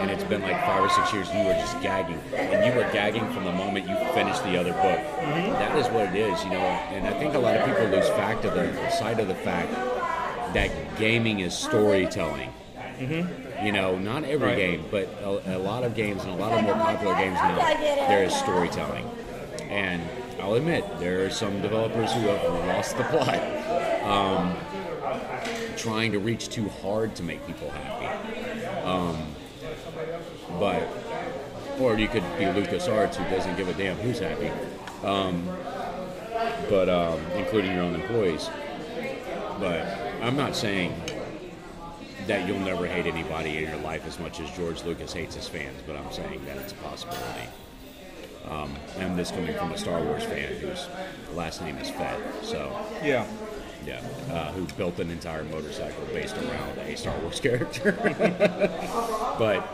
and it's been like five or six years, you were just gagging, and you were gagging from the moment you finished the other book. Mm-hmm. That is what it is, you know. And I think a lot of people lose fact of the sight of the fact that gaming is storytelling. Mm-hmm. You know, not every Right. game, but a, a lot of games and a lot of more popular games now, there is storytelling. And I'll admit, there are some developers who have lost the plot um, trying to reach too hard to make people happy. Um, but, or you could be Lucas Arts, who doesn't give a damn who's happy, um, but um, including your own employees. But I'm not saying that you'll never hate anybody in your life as much as George Lucas hates his fans, but I'm saying that it's a possibility. Um, and this coming from a Star Wars fan whose last name is Fett, so. Yeah. Yeah, uh, who built an entire motorcycle based around a Star Wars character. but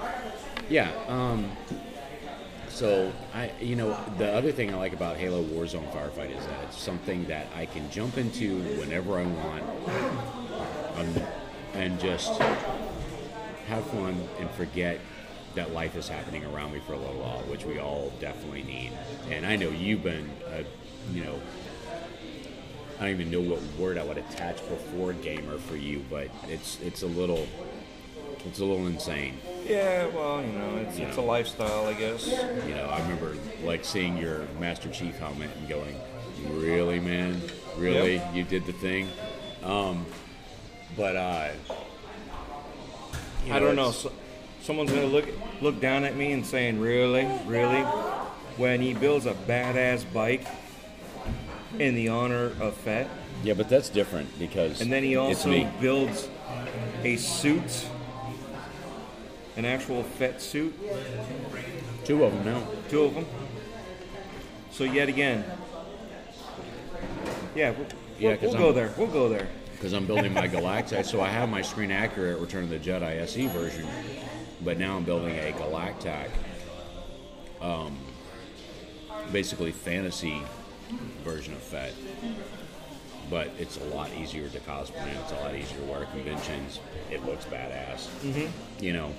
yeah, um, so I, you know, the other thing I like about Halo Warzone Firefight is that it's something that I can jump into whenever I want, um, and just have fun and forget that life is happening around me for a little while, which we all definitely need. And I know you've been, a, you know, I don't even know what word I would attach before gamer for you, but it's it's a little it's a little insane. Yeah. Well, you know, it's it's a lifestyle, I guess. You know, I remember like seeing your Master Chief helmet and going, "Really, man? Really? Yep. You did the thing?" Um, but uh, you I don't know. So, someone's gonna look look down at me and saying, "Really, really?" When he builds a badass bike in the honor of Fett, Yeah, but that's different because and then he also builds a suit, an actual Fett suit, two of them now. two of them. So yet again, yeah, we'll, Yeah, we'll, go there. We'll go there. because I'm building my Galactic. so I have my screen accurate Return of the Jedi SE version, but now I'm building a Galactic, um, basically fantasy version of Fett. But it's a lot easier to cosplay. It's a lot easier to wear conventions. It looks badass. Mm-hmm. You know.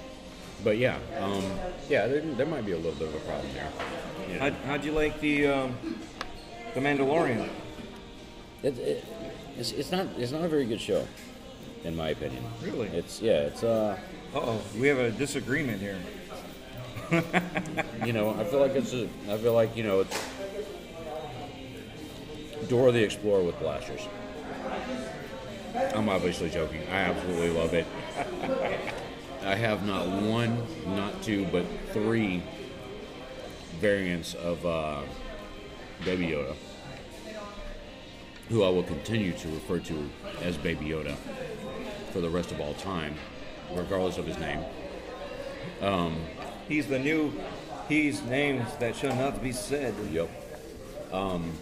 But yeah, um, yeah, there, there might be a little bit of a problem there. You know. How'd, how'd you like the um, the Mandalorian? It, it, it's, it's not it's not a very good show, in my opinion. Really? It's yeah. It's uh. Uh oh, we have a disagreement here. you know, I feel like it's a, I feel like you know it's Dora the Explorer with blasters. I'm obviously joking. I absolutely love it. I have not one, not two, but three variants of uh, Baby Yoda, who I will continue to refer to as Baby Yoda for the rest of all time, regardless of his name. Um, He's the new. He's names that shall not be said. Yep. Um,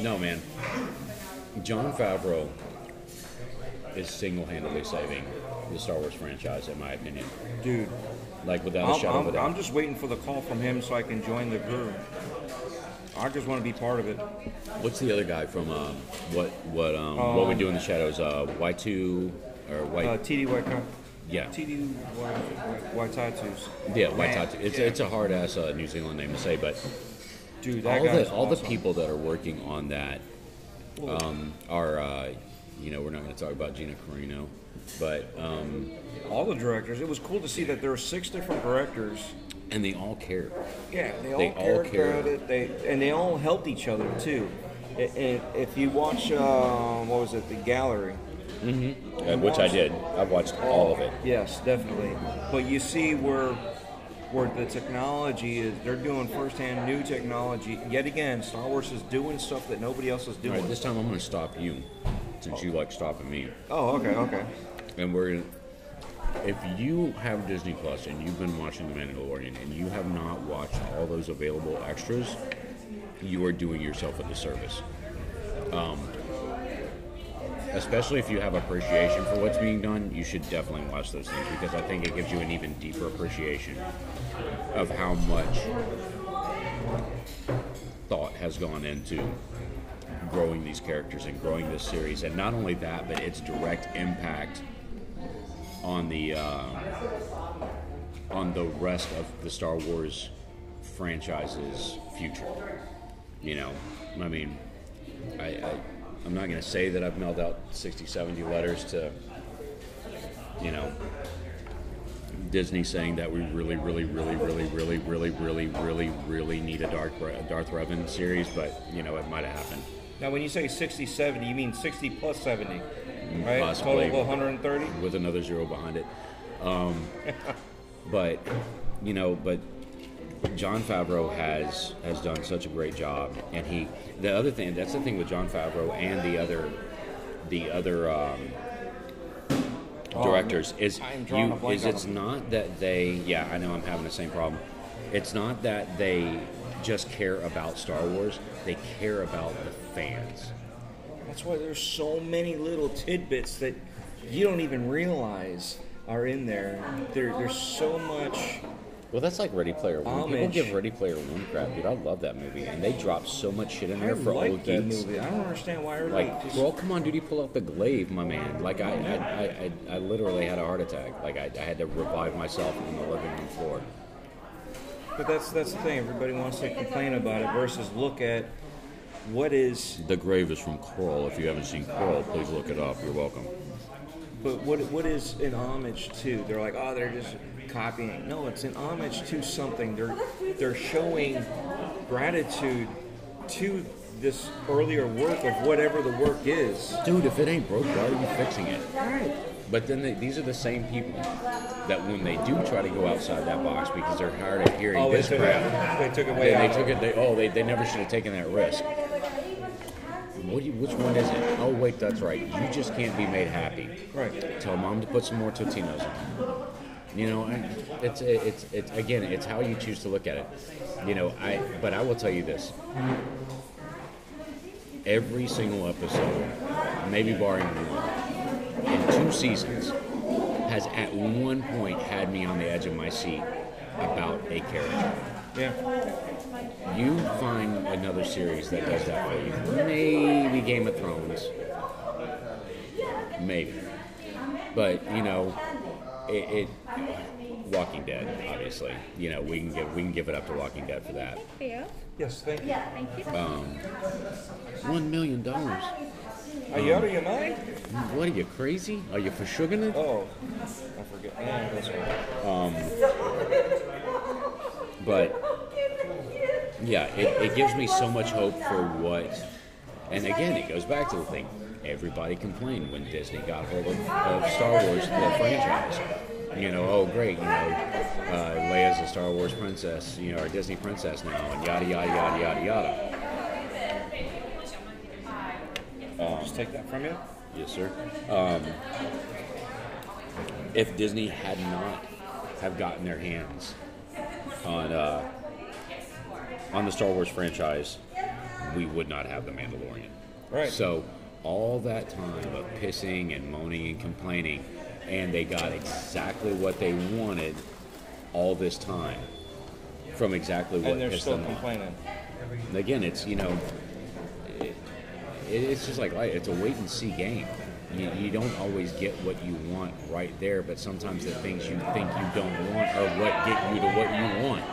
no, man. Jon Favreau is single-handedly saving the Star Wars franchise, in my opinion. Dude, Like without a I'm, shadow of a I'm, doubt. I'm just waiting for the call from him so I can join the group. I just want to be part of it. What's the other guy from um, what what um, what we do in the shadows? Uh, Y two or Y? Uh, TD White, yeah, TD White, White Tattoos. yeah, Y Man, Tatu. It's yeah. it's a hard ass uh, New Zealand name to say, but Dude, that all guy's the all the people that are working on that um, are uh, you know we're not going to talk about Gina Carano, but um, all the directors. It was cool to see that there were six different directors. and they all care. Yeah, they all They all cared care. about it. They and they all helped each other too. I- I- If you watch, um, what was it, the gallery? Uh, which I did. I've watched all of it. Yes, definitely. But you see where where the technology is. They're doing firsthand new technology. Yet again, Star Wars is doing stuff that nobody else is doing. right, this time I'm going to stop you, since you like stopping me. oh, okay, okay. And we're if you have Disney Plus and you've been watching The Mandalorian and you have not watched all those available extras, you are doing yourself a disservice. Um, especially if you have appreciation for what's being done, you should definitely watch those things because I think it gives you an even deeper appreciation of how much thought has gone into growing these characters and growing this series, and not only that, but its direct impact on the uh, on the rest of the Star Wars franchise's future. You know, I mean, I, I I'm not going to say that I've mailed out 60, 70 letters to you know Disney saying that we really, really, really, really, really, really, really, really, really need a Darth a Darth Revan series, but you know it might have happened. Now, when you say 60, 70, you mean 60 plus 70, right? Possibly. Total of 130? with another zero behind it. Um, but you know, but Jon Favreau has has done such a great job, and he the other thing that's the thing with Jon Favreau and the other the other um, directors is you is it's not that they yeah I know I'm having the same problem. It's not that they just care about Star Wars; they care about the fans. That's why there's so many little tidbits that you don't even realize are in there. There, there's so much. Well, that's like Ready Player One. People give Ready Player One crap, dude. I love that movie, and they drop so much shit in I there for like old that geeks. movie. I don't understand why everybody. Like, just- well, come on, dude. You pull out the glaive, my man. Like, I, I, I, I, I literally had a heart attack. Like, I, I had to revive myself on the living room floor. but that's that's the thing. Everybody wants to complain about it versus look at what is. The glaive is from Krull. If you haven't seen Krull, please look it up. You're welcome. But what what is an homage to? They're like, oh, they're just copying. No, it's an homage to something. They're they're showing gratitude to this earlier work of whatever the work is. Dude, if it ain't broke, why are you fixing it? Right. But then they, these are the same people that when they do try to go outside that box because they're tired of hearing Oh, this crap, it. They took it way They, they took it. They, oh, they, they never should have taken that risk. What you, which one is it? Oh, wait, that's right. You just can't be made happy. Right. Tell mom to put some more Totinos on. You know, I- it's it's it's again, it's how you choose to look at it. You know, I but I will tell you this. Every single episode, maybe barring one, in two seasons, has at one point had me on the edge of my seat about a character. Yeah. You find another series that does that for you. Maybe Game of Thrones. Maybe. But, you know, it, it Walking Dead, obviously. You know, we can give we can give it up to Walking Dead for that. Here. Yes. Thank you. Thank you. Um, one million dollars. Are you out of your mind? Mm, what are you crazy? Are you for sugar it? Oh, I forget. Yeah, that's right. Um, But yeah, it, it gives me so much hope for what. And again, it goes back to the thing. Everybody complained when Disney got hold of, of Star Wars, the franchise. you know, oh great, you know, uh, Leia's a Star Wars princess, you know, or Disney princess now, and yada yada yada yada yada. Just take that from you. Yes, sir. Um, if Disney had not have gotten their hands on uh, on the Star Wars franchise, we would not have the Mandalorian. Right. So all that time of pissing and moaning and complaining, and they got exactly what they wanted all this time from exactly what and they're pissed still them off. complaining. And again, it's you know, it, it's just like like, it's a wait and see game. You, you don't always get what you want right there, but sometimes the things you think you don't want are what get you to what you want.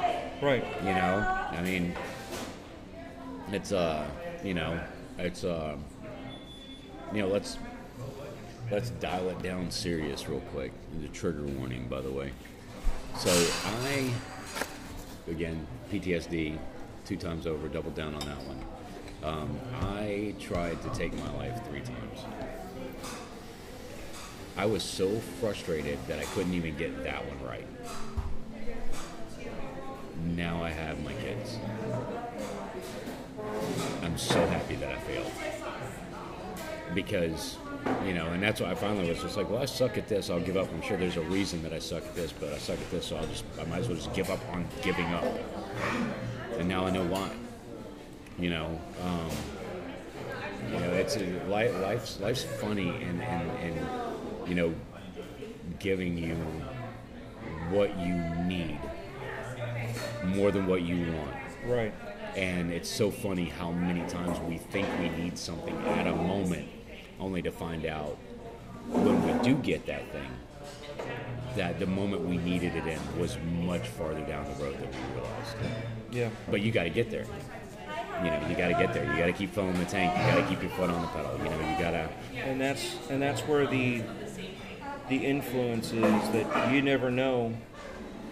Right. You know, I mean, it's uh, you know, it's uh, you know, let's let's dial it down serious real quick. The trigger warning, by the way. So I, again, PTSD, two times over, double down on that one. Um, I tried to take my life three times. I was so frustrated that I couldn't even get that one right. Now I have my kids. I'm so happy that I failed. Because, you know, and that's why I finally was just like, well, I suck at this. I'll give up. I'm sure there's a reason that I suck at this, but I suck at this, so I'll just, I might as well just give up on giving up. And now I know why. You know, um, you know, it's life, life's life's funny and, and, and you know, giving you what you need more than what you want. Right. And it's so funny how many times we think we need something at a moment, only to find out when we do get that thing, that the moment we needed it in was much farther down the road than we realized. Yeah. But you got to get there. You know, you got to get there. You got to keep filling the tank. You got to keep your foot on the pedal. You know, you got to. and that's and that's where the the influences that you never know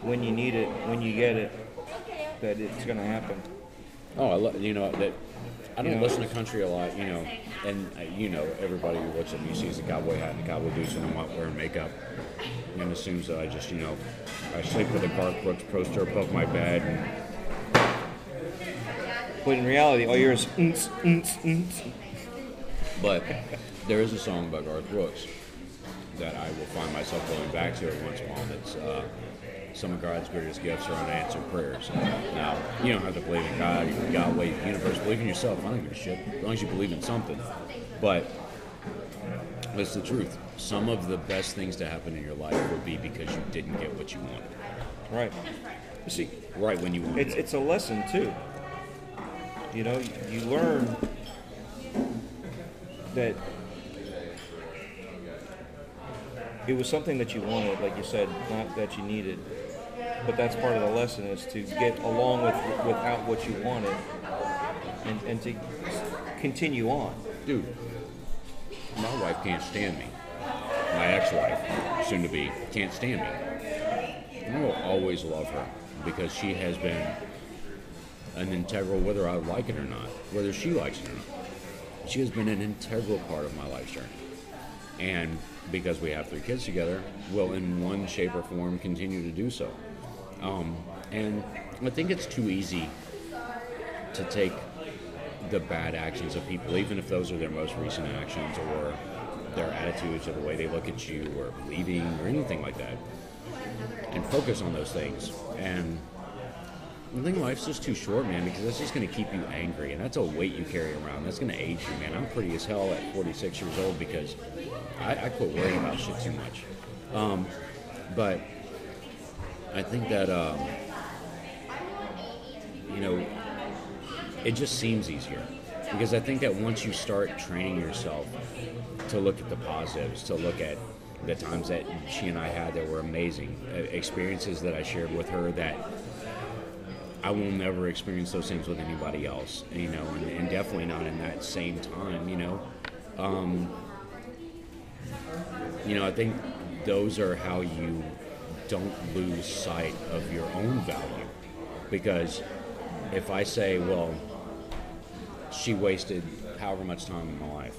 when you need it, when you get it, that it's going to happen. Oh, I love you know that. I don't You know, listen to country a lot, you know, and uh, you know everybody who looks at me sees a cowboy hat and a cowboy boots, and I'm not wearing makeup, and assumes that I just, you know, I sleep with a Garth Brooks poster above my bed, and But in reality, all yours. But there is a song by Garth Brooks that I will find myself going back to every once in a while. That's uh, some of God's greatest gifts are unanswered prayers. Now, you don't have to believe in God, Yahweh, the universe. Believe in yourself. I don't give a shit. As long as you believe in something. But it's the truth. Some of the best things to happen in your life will be because you didn't get what you wanted. right. You see, Right when you wanted it's it. it's a lesson too. You know, you learn that it was something that you wanted, like you said, not that you needed. But that's part of the lesson is to get along with without what you wanted, and, and to continue on. Dude, my wife can't stand me. My ex-wife, soon to be, can't stand me. I will always love her because she has been an integral, whether I like it or not, whether she likes it or not. She has been an integral part of my life journey. And because we have three kids together, will in one shape or form continue to do so. Um, and I think it's too easy to take the bad actions of people, even if those are their most recent actions or their attitudes or the way they look at you or leaving or anything like that, and focus on those things. And I think life's just too short, man, because that's just going to keep you angry, and that's a weight you carry around. That's going to age you, man. I'm pretty as hell at 46 years old because I, I quit worrying about shit too much. Um, but I think that um, you know it just seems easier because I think that once you start training yourself to look at the positives, to look at the times that she and I had that were amazing, uh, experiences that I shared with her that I will never experience those things with anybody else, you know, and, and definitely not in that same time, you know. Um, you know, I think those are how you don't lose sight of your own value. Because if I say, well, she wasted however much time in my life,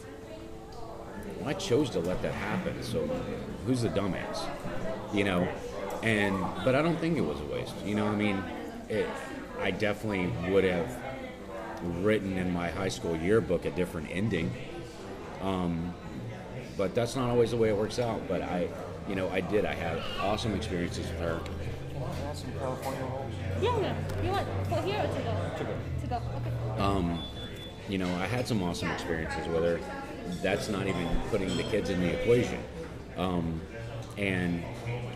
I chose to let that happen. So who's the dumbass? You know, and but I don't think it was a waste. You know, I mean, it, I definitely would have written in my high school yearbook a different ending. Um, but that's not always the way it works out. But I, you know, I did. I had awesome experiences with her. Some California rolls. Yeah, yeah. You want for here or to go? To go. To go. Okay. Um, you know, I had some awesome experiences with her. That's not even putting the kids in the equation. Um, and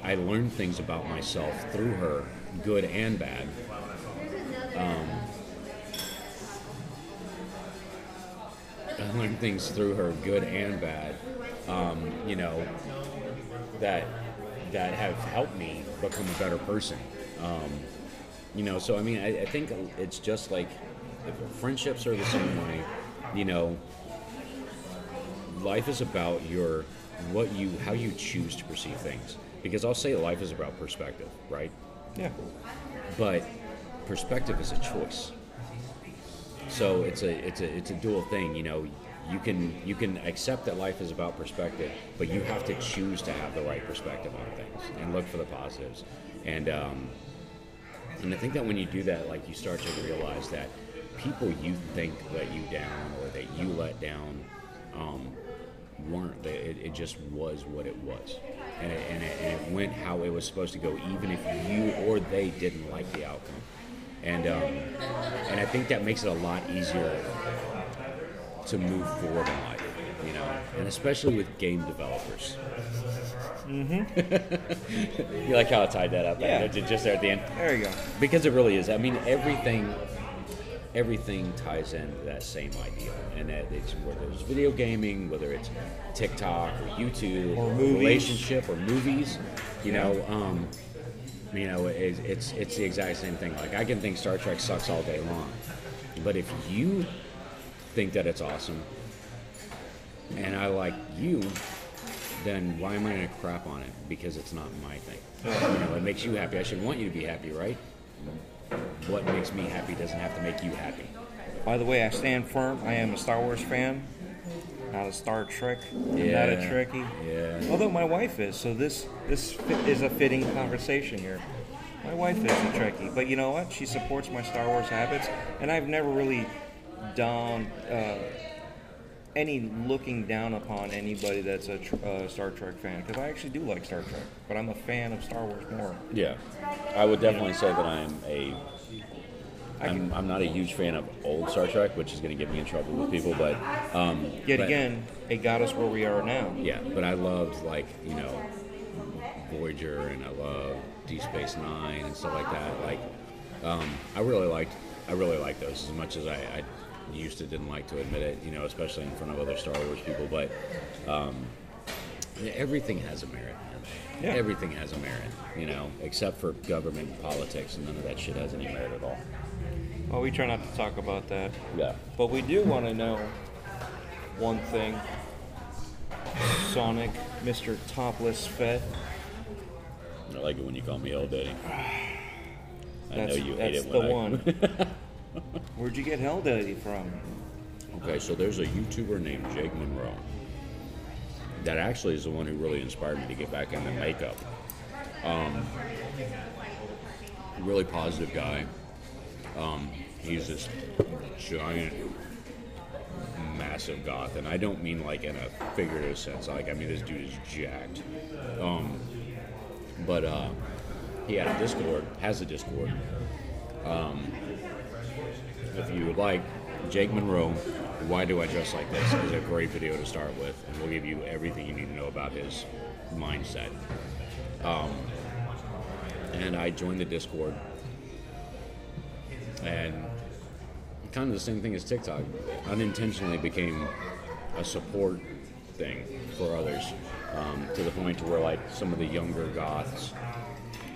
I learned things about myself through her, good and bad. Um, I learned things through her, good and bad. Um, you know, that that have helped me become a better person. Um, you know, so I mean, I, I think it's just like if friendships are the same way. You know, life is about your what you how you choose to perceive things. Because I'll say life is about perspective, right? Yeah. But perspective is a choice. So it's a it's a it's a dual thing. You know, you can you can accept that life is about perspective, but you have to choose to have the right perspective on things and look for the positives. And um, and I think that when you do that, like you start to realize that people you think let you down or that you let down um, weren't. It, it just was what it was, and it, and, it, and it went how it was supposed to go, even if you or they didn't like the outcome. And um, and I think that makes it a lot easier to move forward in life, you know, and especially with game developers. Mm-hmm. you like how I tied that up? Yeah. Ju- Just there at the end There you go. because it really is. I mean, everything, everything ties into that same idea, and that it's whether it's video gaming, whether it's TikTok or YouTube, Or movies. relationship or movies. You know, um, you know, it, it's it's the exact same thing. Like I can think Star Trek sucks all day long, but if you think that it's awesome, and I like you, then why am I going to crap on it? Because it's not my thing. You know, it makes you happy. I should want you to be happy, right? What makes me happy doesn't have to make you happy. By the way, I stand firm. I am a Star Wars fan, not a Star Trek, not a Yeah. Trekkie. Yeah. Although my wife is, so this this is a fitting conversation here. My wife is a Trekkie, but you know what? She supports my Star Wars habits, and I've never really done uh, any looking down upon anybody that's a tr- uh, Star Trek fan because I actually do like Star Trek, but I'm a fan of Star Wars more. Yeah. I would definitely say that I'm a. I'm, I'm not a huge fan of old Star Trek, which is going to get me in trouble with people, but. Um, yet but- again, it got us where we are now. Yeah, but I loved, like, you know, Voyager and I love Deep Space Nine and stuff like that. Like, um, I really liked, I really liked those as much as I, I used to didn't like to admit it, you know, especially in front of other Star Wars people. But um, everything has a merit. man. Yeah. Everything has a merit, you know, except for government and politics, and none of that shit has any merit at all. Well, we try not to talk about that. Yeah. But we do want to know one thing. Sonik, Mr. Topless Fett. I like it when you call me old daddy. I know you hate it the when I. one. Where'd you get Hell Daddy from? Okay, so there's a YouTuber named Jake Monroe that actually is the one who really inspired me to get back into makeup. Um, really positive guy. Um, he's this giant, massive goth, and I don't mean like in a figurative sense. Like I mean this dude is jacked. Um, but uh, he had a Discord, has a Discord. If you would like, Jake Monroe, Why Do I Dress Like This is a great video to start with, and we'll give you everything you need to know about his mindset. Um, and I joined the Discord, and kind of the same thing as TikTok, unintentionally became a support thing for others um, to the point to where like some of the younger goths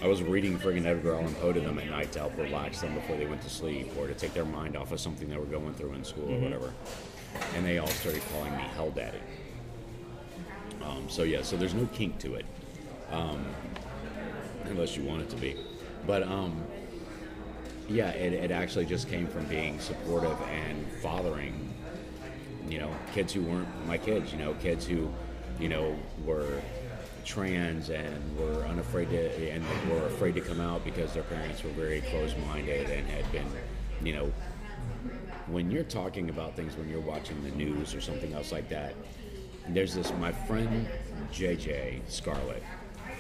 I was reading friggin' Edgar Allan Poe to them at night to help relax them before they went to sleep or to take their mind off of something they were going through in school or whatever. And they all started calling me Hell Daddy. Um, so yeah, so there's no kink to it, um, unless you want it to be. But um, yeah, it, it actually just came from being supportive and fathering you know, kids who weren't my kids. You know, kids who, you know, were trans and were unafraid to and were afraid to come out because their parents were very closed-minded and had been, you know, when you're talking about things when you're watching the news or something else like that, there's this my friend JJ Scarlett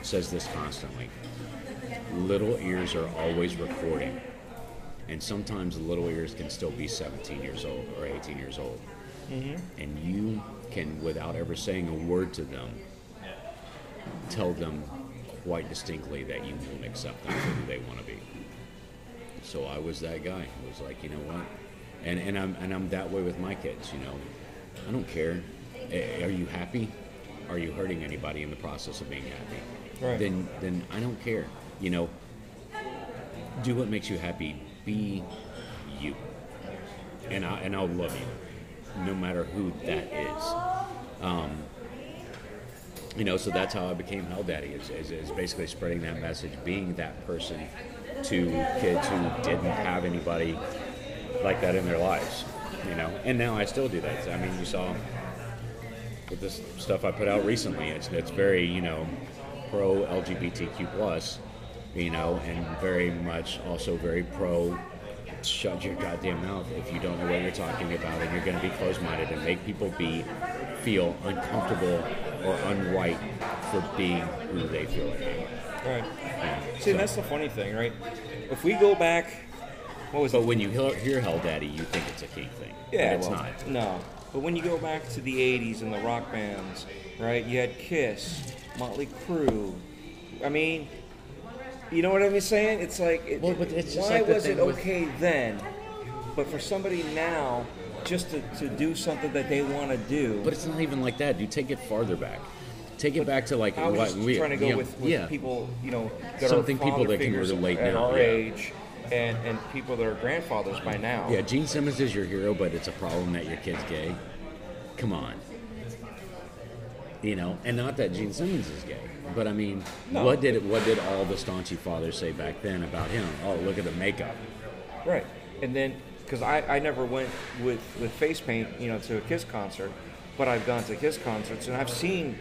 says this constantly. Little ears are always recording. And sometimes little ears can still be 17 years old or 18 years old. Mm-hmm. And you can, without ever saying a word to them, tell them quite distinctly that you won't accept them for who they want to be. So I was that guy who was like, you know what? And, and I'm and I'm that way with my kids. You know, I don't care. Are you happy? Are you hurting anybody in the process of being happy? Right. Then then I don't care. You know, do what makes you happy. Be you, and I and I'll love you, no matter who that is. Um, you know, so that's how I became Hell Daddy. Is, is, is basically spreading that message, being that person to kids who didn't have anybody like that in their lives. You know, and now I still do that. I mean, you saw with this stuff I put out recently. It's it's very you know pro LGBTQ plus, you know, and very much also very pro. Shut your goddamn mouth if you don't know what you're talking about, and you're going to be closed-minded and make people be feel uncomfortable or unright for being who they feel like. they are. Right. See, and that's the funny thing, right? If we go back, what was But when you hear, Hell Daddy, you think it's a kink thing. Yeah, it's well, not. No, but when you go back to the '80s and the rock bands, right? You had Kiss, Motley Crue. I mean, you know what I'm saying? It's like, it, Well, but it's why like was it okay then, but for somebody now, just to, to do something that they want to do? But it's not even like that, You Take it farther back. Take it back to like I was what just we trying to go you know, with, with yeah. people, you know, that Something are people that can relate at now, our yeah. age, and and people that are grandfathers by now. Yeah, Gene Simmons is your hero, but it's a problem that your kid's gay. Come on. You know, and not that Gene Simmons is gay, but I mean, No. what did what did all the staunchy fathers say back then about him? Oh, look at the makeup. Right. And then, because I, I never went with, with face paint, you know, to a Kiss concert, but I've gone to Kiss concerts and I've seen,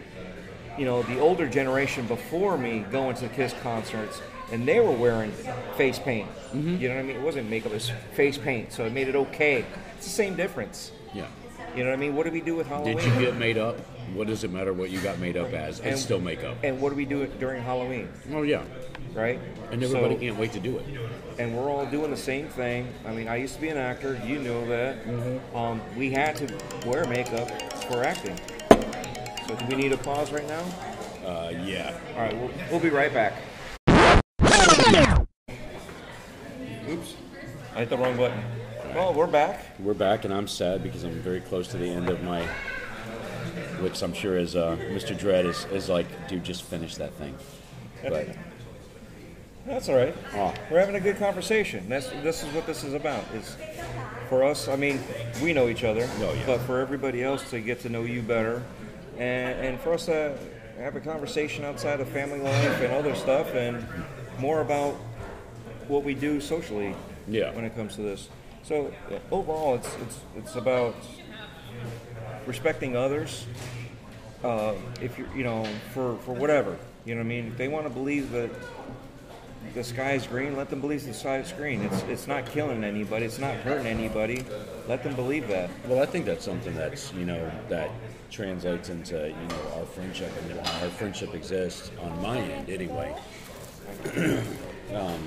you know, the older generation before me going to Kiss concerts and they were wearing face paint. Mm-hmm. You know what I mean? It wasn't makeup, it was face paint, so it made it okay. It's the same difference. Yeah. You know what I mean? What do we do with Halloween? Did you get made up? What does it matter what you got made up as? It's And- still makeup. and what do we do during Halloween? Oh yeah. Right? And everybody So- can't wait to do it. and we're all doing the same thing. I mean, I used to be an actor. You know that. Um, we had to wear makeup for acting. So do we need a pause right now? Uh, yeah. All right, we'll, we'll be right back. Oops, I hit the wrong button. Well, we're back. We're back, and I'm sad because I'm very close to the end of my, which I'm sure is uh, Mr. Dread is, is like, dude, just finish that thing. But That's all right. Oh. We're having a good conversation. That's this is what this is about. Is for us. I mean, we know each other, Oh, yeah. but for everybody else to get to know you better, and and for us to have a conversation outside of family life and other stuff, and more about what we do socially. Yeah. When it comes to this, so overall, it's it's it's about respecting others. Uh, if you're, you know, for for whatever, you know, what I mean, if they want to believe that the sky is green, let them believe the sky's green. It's it's not killing anybody. It's not hurting anybody. Let them believe that. Well, I think that's something that's you know that translates into you know our friendship our friendship exists on my end anyway. um,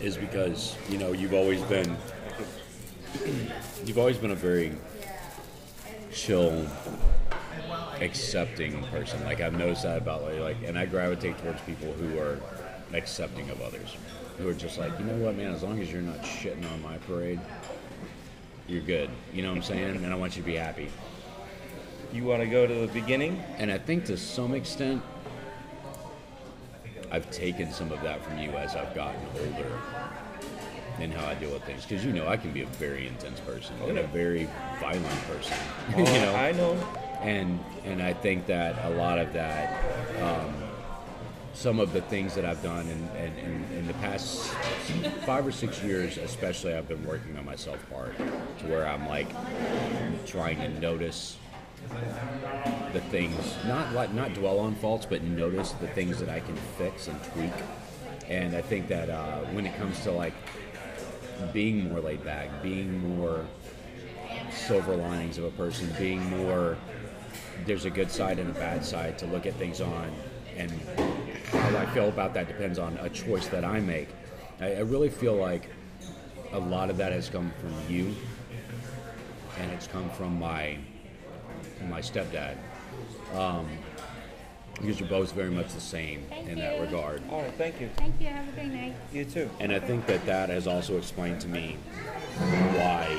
is because you know you've always been you've always been a very chill, accepting person. Like I've noticed that about like, like and I gravitate towards people who are accepting of others, who are just like you know what man, as long as you're not shitting on my parade you're good. You know what I'm saying? And I want you to be happy. You want to go to the beginning? And I think to some extent, I've taken some of that from you as I've gotten older in how I deal with things. Because you know, I can be a very intense person and a very violent person. you know, I know. and and I think that a lot of that um, some of the things that I've done in, in, in, in the past five or six years, especially, I've been working on my self part to where I'm like trying to notice the things, not like not dwell on faults, but notice the things that I can fix and tweak. And I think that uh, when it comes to like being more laid back, being more silver linings of a person, being more there's a good side and a bad side to look at things on, and how I feel about that depends on a choice that I make. I, I really feel like a lot of that has come from you, and it's come from my my stepdad, um, because you're both very much the same Thank in that you. regard. All right, thank you. Thank you. Have a great night. You too. And I think that that has also explained to me why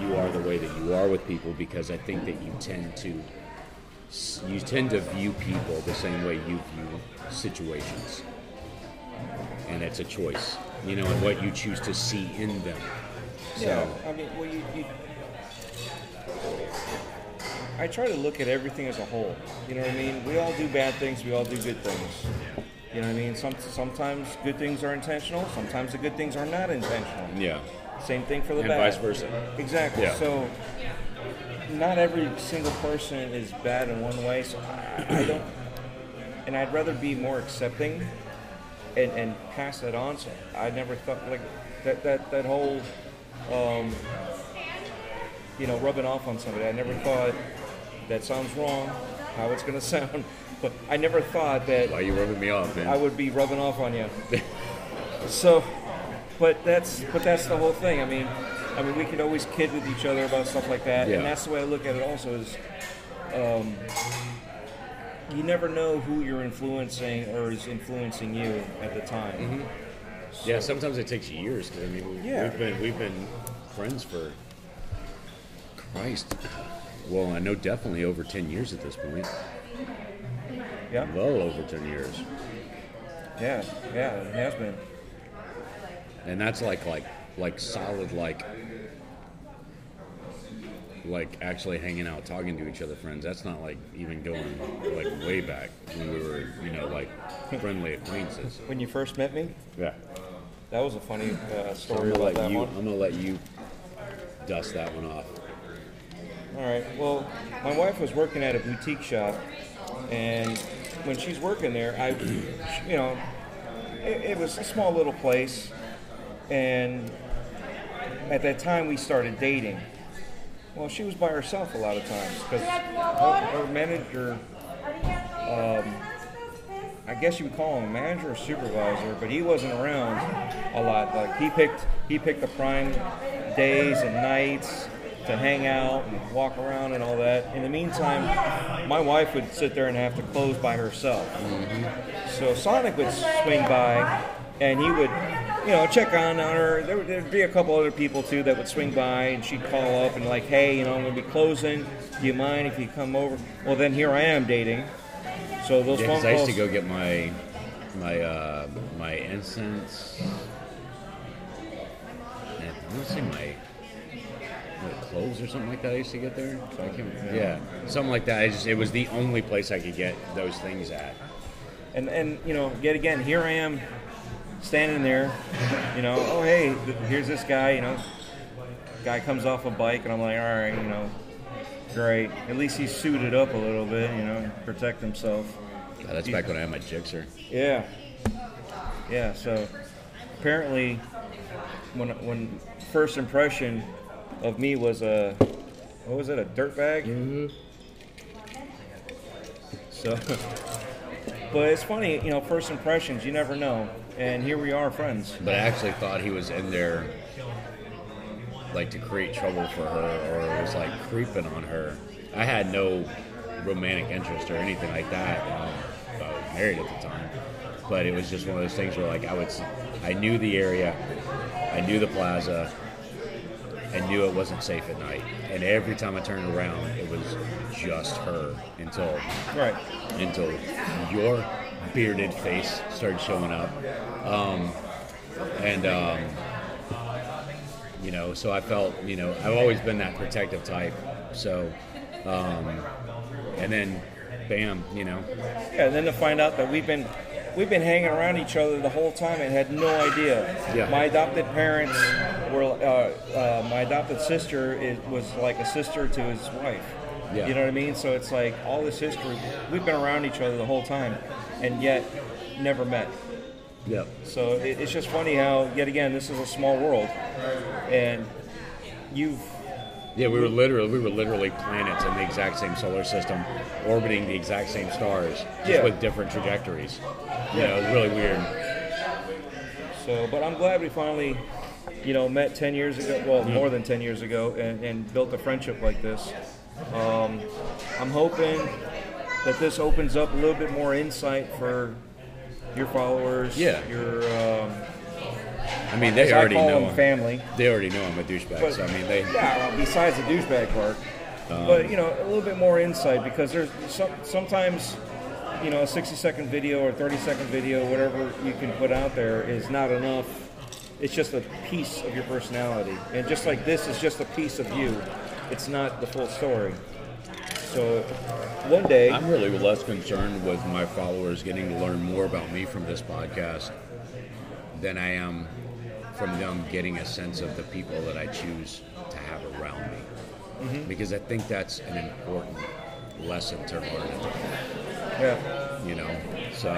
you are the way that you are with people because I think that you tend to you tend to view people the same way you view situations. And it's a choice, you know, and what you choose to see in them. So, Yeah, I mean, well, you, you, I try to look at everything as a whole. You know what I mean? We all do bad things. We all do good things. You know what I mean? Some, sometimes good things are intentional. Sometimes the good things are not intentional. yeah. Same thing for the And bad. vice versa. Exactly. Yeah. So, not every single person is bad in one way. So I, I don't, and I'd rather be more accepting, and, and pass that on. So I never thought like that that that whole, um, you know, rubbing off on somebody. I never thought that sounds wrong. How it's gonna sound, but I never thought that Why are you rubbing me off, man? I would be rubbing off on you. so, but that's but that's the whole thing. I mean, I mean, we could always kid with each other about stuff like that, Yeah. and that's the way I look at it. Also, is um, you never know who you're influencing or is influencing you at the time. Mm-hmm. yeah, sometimes it takes years. 'cause, I mean, we, Yeah. we've been we've been friends for Christ. Well, I know definitely over ten years at this point. Yeah, Well over ten years. yeah, yeah. It has been. and that's like like like solid like like actually hanging out talking to each other friends that's not like even going like way back when we were you know like friendly acquaintances When you first met me, yeah that was a funny uh, so i'm story gonna about let that you one. i'm gonna let you dust that one off All right. Well, my wife was working at a boutique shop, and when she's working there, I, you know, it, it was a small little place, and at that time we started dating. Well, she was by herself a lot of times because her, her manager, um, I guess you would call him manager or supervisor, but he wasn't around a lot. Like he picked he picked the prime days and nights to hang out and walk around and all that. In the meantime, my wife would sit there and have to close by herself. So Sonik would swing by, and he would, you know, check on on her. There would there'd be a couple other people too that would swing by, and she'd call up and like, hey, you know, I'm gonna be closing. Do you mind if you come over? Well, then here I am dating. So those yeah, phone 'cause i used to go get my my uh my incense i want to say my what, clothes or something like that I used to get there. So I can't, yeah, something like that. I just, it was the only place I could get those things at. And and you know, yet again, here I am, standing there. You know, oh hey, th- here's this guy. You know, guy comes off a bike, and I'm like, all right, you know, great. At least he's suited up a little bit. You know, protect himself. God, that's back when I had my Gixxer. Yeah, yeah. So apparently, when when first impression of me was a what was it a dirt bag? So, but it's funny, you know, first impressions. You never know, and here we are, friends. But I actually thought he was in there like to create trouble for her or was like creeping on her. I had no romantic interest or anything like that. Um, I was married at the time. But it was just one of those things where like I would I knew the area, I knew the plaza, I knew it wasn't safe at night. And every time I turned around it was just her until Right. until your bearded face started showing up. Um, and, um, you know, so I felt, you know, I've always been that protective type. So, um, and then, bam, you know, Yeah, and then to find out that we've been we've been hanging around each other the whole time and had no idea. Yeah. My adopted parents were, uh, uh, my adopted sister is, was like a sister to his wife. Yeah. You know what I mean? So it's like all this history. We've been around each other the whole time, and yet never met. Yep. So it, it's just funny how, yet again, this is a small world, and you've Yeah, we were literally we were literally planets in the exact same solar system, orbiting the exact same stars, just Yeah. with different trajectories. You Yeah. know, it's really weird. So, but I'm glad we finally, you know, met 10 years ago, well, more than 10 years ago, and, and built a friendship like this. Um, I'm hoping that this opens up a little bit more insight for your followers, Yeah. your, um, I mean, they already know him. family. They already know I'm a douchebag. But, so I mean, they. yeah, well, besides the douchebag part, but you know, a little bit more insight because there's some, sometimes, you know, a 60 second video or 30 second video, whatever you can put out there, is not enough. It's just a piece of your personality, and just like this is just a piece of you. It's not the full story. So one day, I'm really less concerned with my followers getting to learn more about me from this podcast than I am from them getting a sense of the people that I choose to have around me. Mm-hmm. Because I think that's an important lesson to learn. yeah, You know, so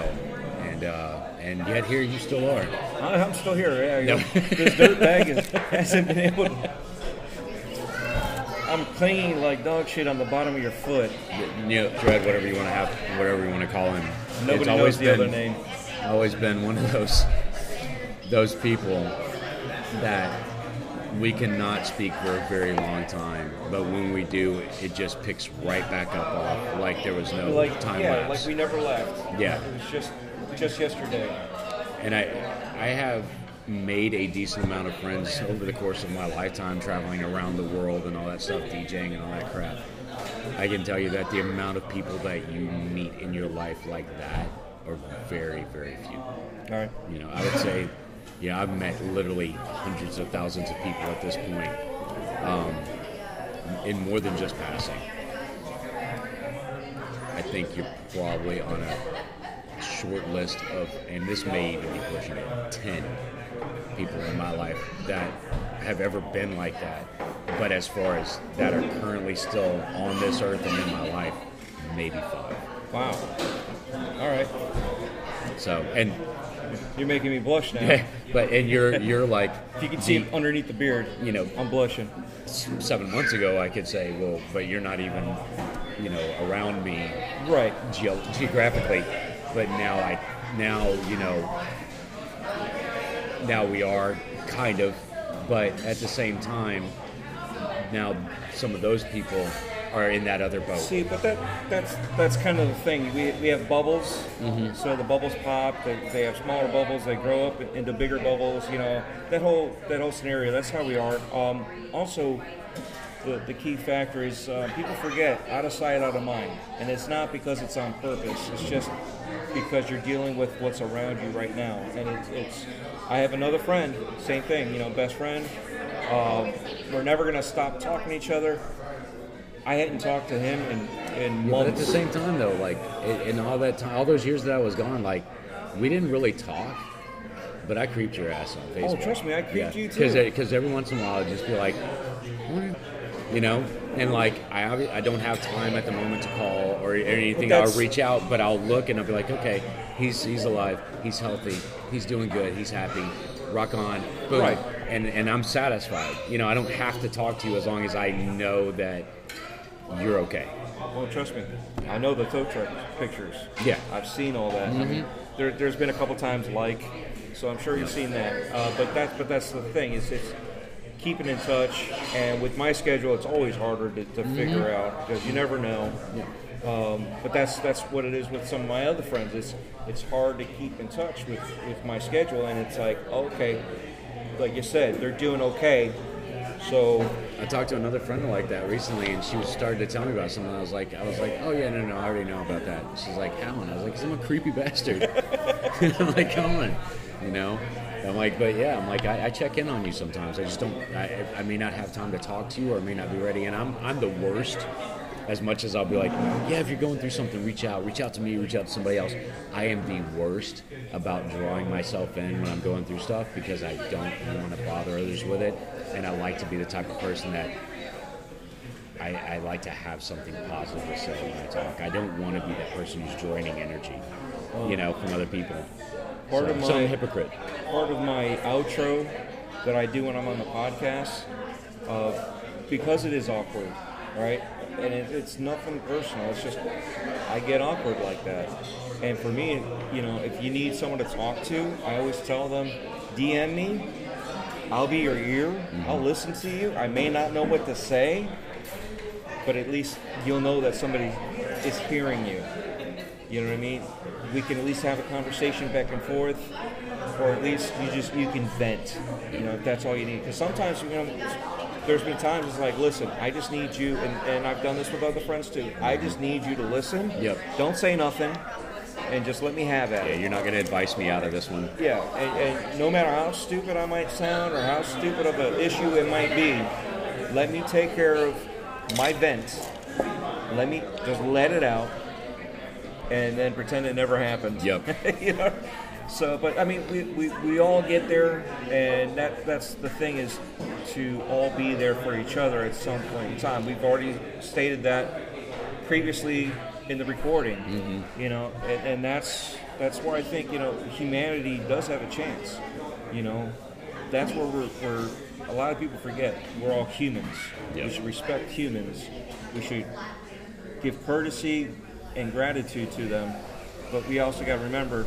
and uh, and yet here you still are. I- I'm still here. Yeah, No. this dirt bag is, hasn't been able. to... I'm clinging like dog shit on the bottom of your foot. Know, Dread, whatever you want to have, whatever you want to call him. Nobody it's knows always the been, other name. Always been one of those those people that we cannot speak for a very long time, but when we do, it just picks right back up off like there was no Like time yeah, lapse. like we never left. Yeah. it was just just yesterday. and I I have made a decent amount of friends over the course of my lifetime traveling around the world and all that stuff DJing and all that crap. I can tell you that the amount of people that you meet in your life like that are very very few. All right. You know, I would say you know, I've met literally hundreds of thousands of people at this point. Um, in more than just passing. I think you're probably on a short list of, and this may even be pushing it, 10 people in my life that have ever been like that. But as far as that are currently still on this earth and in my life, maybe five. Wow. All right. So, and, You're making me blush now. but, and you're, you're like, if you can see the- underneath the beard, you know, I'm blushing. seven months ago, I could say, well, but you're not even, you know, around me Right. ge- geographically. But now I, now you know, now we are kind of, but at the same time, now some of those people are in that other boat. See, but that that's that's kind of the thing. We, we have bubbles, so the bubbles pop. They, they have smaller bubbles. They grow up into bigger bubbles. You know that whole that whole scenario. That's how we are. Um, also, the, the key factor is uh, people forget out of sight, out of mind, and it's not because it's on purpose. It's just because you're dealing with what's around you right now, and it's, it's I have another friend, same thing. You know, best friend. Um, we're never gonna stop talking to each other. I hadn't talked to him in in Yeah, but at the same time, though, like in in all that time, all those years that I was gone, like we didn't really talk. But I creeped your ass on Facebook. Oh, trust me, I creeped you too. Because because every once in a while I'd just be like? You know, and like I I don't have time at the moment to call or, or anything. I'll reach out, but I'll look and I'll be like, okay, he's he's alive, he's healthy, he's doing good, he's happy. Rock on, boom, Right. and and I'm satisfied. You know, I don't have to talk to you as long as I know that you're okay. Well, trust me, I know the tow truck pictures. Yeah. I've seen all that. I mean, there, there's been a couple times like, so I'm sure you've seen that. Uh, but that's but that's the thing is it's keeping in touch. And with my schedule, it's always harder to, to figure out because you never know. Um, but that's that's what it is with some of my other friends. It's it's hard to keep in touch with, with my schedule, and it's like okay, like you said, they're doing okay. So I talked to another friend like that recently, and she was starting to tell me about something. I was like, I was like, oh yeah, no, no, I already know about that. She's like, how? And I was like, because I'm a creepy bastard. I'm like, come on, you know. I'm like, but yeah, I'm like, I, I check in on you sometimes. I just don't. I, I may not have time to talk to you, or may not be ready. And I'm I'm the worst as much as I'll be like, yeah, if you're going through something, reach out, reach out to me, reach out to somebody else. I am the worst about drawing myself in when I'm going through stuff because I don't want to bother others with it, and I like to be the type of person that I, I like to have something positive to say when I talk. I don't want to be that person who's draining energy, you know, from other people. Part so, of so I'm my- a hypocrite. part of my outro that I do when I'm on the podcast, uh, because it is awkward, right? And it, it's nothing personal. It's just I get awkward like that. And for me, you know, if you need someone to talk to, I always tell them, DM me. I'll be your ear. I'll listen to you. I may not know what to say, but at least you'll know that somebody is hearing you. You know what I mean? We can at least have a conversation back and forth, or at least you just you can vent. You know, if that's all you need. Because sometimes you know, there's been times it's like, listen, I just need you, and, and I've done this with other friends too. I just need you to listen. Yep. Don't say nothing, and just let me have at it. Yeah, you're not going to advise me out of this one. Yeah, and, and no matter how stupid I might sound or how stupid of an issue it might be, let me take care of my vent. Let me just let it out, and then pretend it never happened. Yep. you know. So, but I mean, we, we, we all get there, and that that's the thing is to all be there for each other at some point in time. We've already stated that previously in the recording, mm-hmm. you know, and, and that's that's where I think you know humanity does have a chance. You know, that's where we're, we're a lot of people forget we're all humans. Yep. We should respect humans. We should give courtesy and gratitude to them, but we also got to remember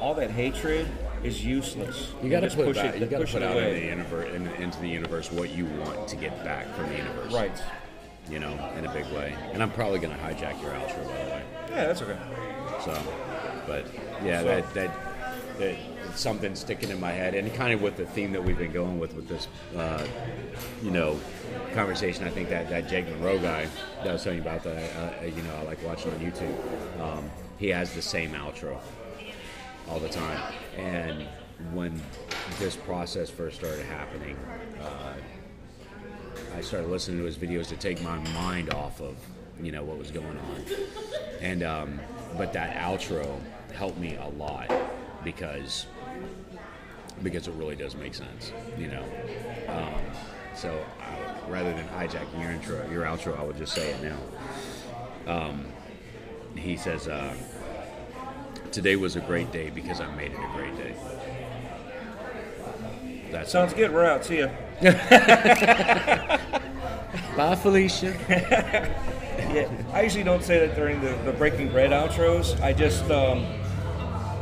all that hatred is useless. You got to put push back, it, you got to put it out away. in the universe, in, into the universe what you want to get back from the universe. Right. You know, in a big way. And I'm probably going to hijack your outro, by the way. Yeah, that's okay. So, but yeah, So- that that that something sticking in my head, and kind of with the theme that we've been going with with this, uh, you know, conversation. I think that that Jake Monroe guy that I was telling you about that uh, you know I like watching on YouTube. Um, he has the same outro all the time, and when this process first started happening. Uh, I started listening to his videos to take my mind off of, you know, what was going on. And um, but that outro helped me a lot because because it really does make sense, you know. Um, so I, rather than hijacking your intro, your outro, I would just say it now. Um, he says, uh, "Today was a great day because I made it a great day." That Sounds good. We're out. See ya. Bye, Felicia. Yeah, I usually don't say that during the, the Breaking Bread outros. I just, um,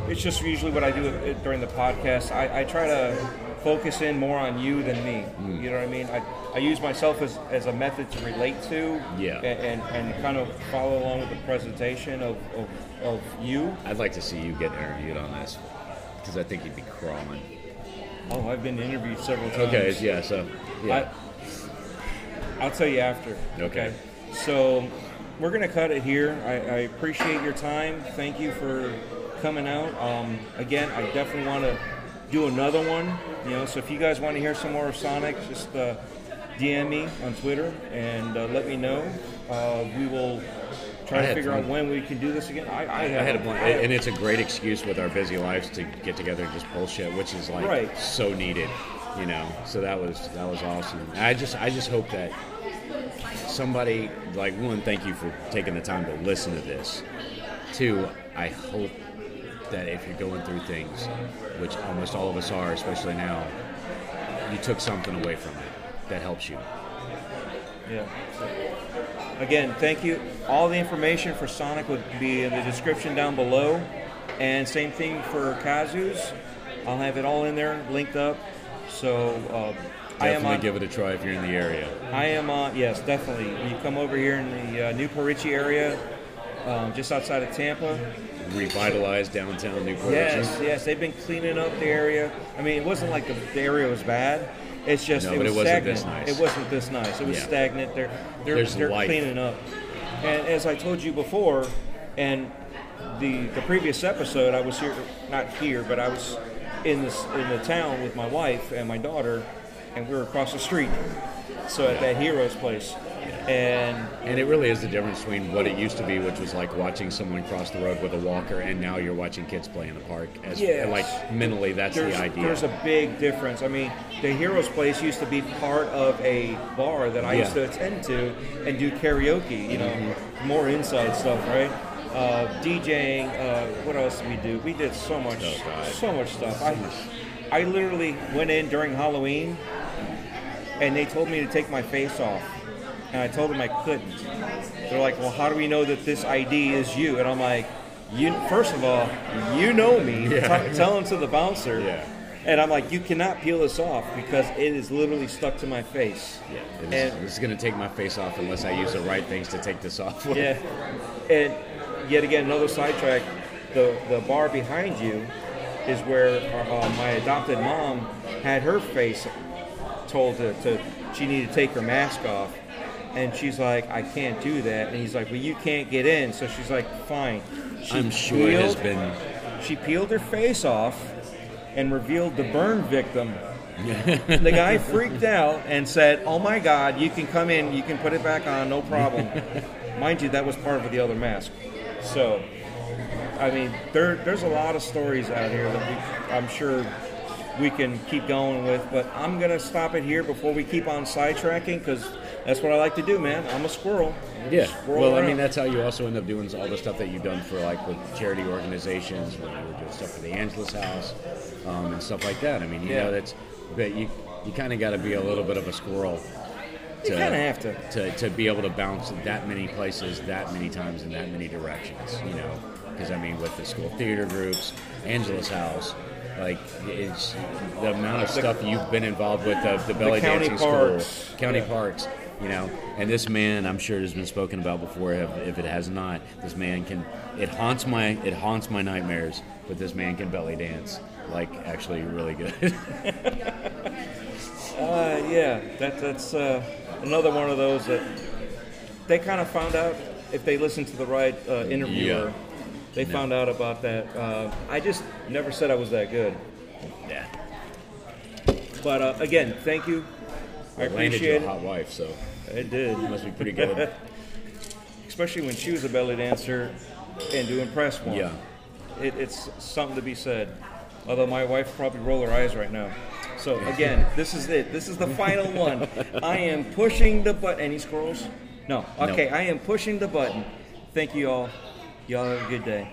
it's just usually what I do during the podcast. I, I try to focus in more on you than me. Hmm. You know what I mean? I, I use myself as, as a method to relate to Yeah. and, and, and kind of follow along with the presentation of, of, of you. I'd like to see you get interviewed on this because I think you'd be crawling. Oh, I've been interviewed several times. Okay, yeah. So yeah, I, I'll tell you after. Okay. So we're gonna cut it here. I, I appreciate your time. Thank you for coming out. Um, again, I definitely want to do another one. You know, so if you guys want to hear some more of Sonik, just uh, DM me on Twitter and uh, let me know. Uh, we will try I to figure out when we can do this again. I, I, I had a and it's a great excuse with our busy lives to get together and just bullshit, which is like Right. so needed, you know. So that was that was awesome. I just I just hope that somebody like one, thank you for taking the time to listen to this. Two, I hope that if you're going through things, which almost all of us are, especially now, you took something away from it that helps you. Yeah. So, again, thank you. All the information for Sonik would be in the description down below, and same thing for Kazu's. I'll have it all in there, linked up. So uh, I am Definitely on. give it a try if you're in the area. I am on. Yes, definitely. You come over here in the uh, New Port Richey area, um, just outside of Tampa. Revitalize downtown Newport Yes, yes, they've been cleaning up the area. I mean, it wasn't like the, the area was bad. It's just No, it but was it wasn't stagnant. this nice. It wasn't this nice. It was Yeah. stagnant. They're they're, There's they're life. cleaning up. And as I told you before, and the the previous episode, I was here, not here, but I was in this in the town with my wife and my daughter, and we were across the street. So at that hero's place, And And it really is the difference between what it used to be, which was like watching someone cross the road with a walker, and now you're watching kids play in the park. As Yes. like mentally, that's there's, the idea. there's a big difference. I mean, the Heroes Place used to be part of a bar that I used to attend to and do karaoke. You know, Mm-hmm. more inside stuff, right? Uh, DJing. Uh, what else did we do? We did so much, Oh, so much stuff. I, I literally went in during Halloween, and they told me to take my face off, and I told them I couldn't. They're like, "Well, how do we know that this ID is you?" And I'm like, "You first of all, you know me. Yeah. T- tell them to the bouncer." Yeah. And I'm like, "You cannot peel this off because it is literally stuck to my face." Is- And this is going to take my face off unless I use the right things to take this off. with. yeah, and yet again, another sidetrack. The the bar behind you is where uh, my adopted mom had her face told to, to she needed to take her mask off, and she's like, I can't do that, and he's like, Well, you can't get in. So she's like, Fine. She I'm sure it has peeled- been. She peeled her face off and revealed the burn victim. the guy freaked out and said, "Oh my God, you can come in, you can put it back on, no problem." Mind you, that was part of the other mask. So, I mean, there, there's a lot of stories out here that we, I'm sure we can keep going with, but I'm gonna stop it here before we keep on sidetracking because that's what I like to do, man. I'm a squirrel. Yeah. Squirrel Well, I mean, that's how you also end up doing all the stuff that you've done for like with charity organizations, when you were doing stuff for the Angelus House, um, and stuff like that. I mean, you Yeah. know, that's but you you kind of got to be a little bit of a squirrel. You kinda have to. to to be able to bounce that many places, that many times, in that many directions. You know, because I mean, with the school theater groups, Angelus House. Like it's the amount of stuff you've been involved with the, the belly county dancing parks. school, county Yeah. parks, you know. And this man, I'm sure, it has been spoken about before. If, if it has not, this man can. It haunts my it haunts my nightmares. But this man can belly dance like actually really good. Uh, yeah, that, that's uh, another one of those that they kind of found out if they listened to the right uh, interviewer. Yeah. They found out about that. Uh, I just never said I was that good. yeah, But uh, again, thank you. I landed you a hot wife, so It did. must be pretty good. Especially when she was a belly dancer and to impress one. Yeah. It, it's something to be said. Although my wife probably roll her eyes right now. So again, this is it. This is the final one. I am pushing the button. Any squirrels? No. Okay, I am pushing the button. Thank you all. Y'all have a good day.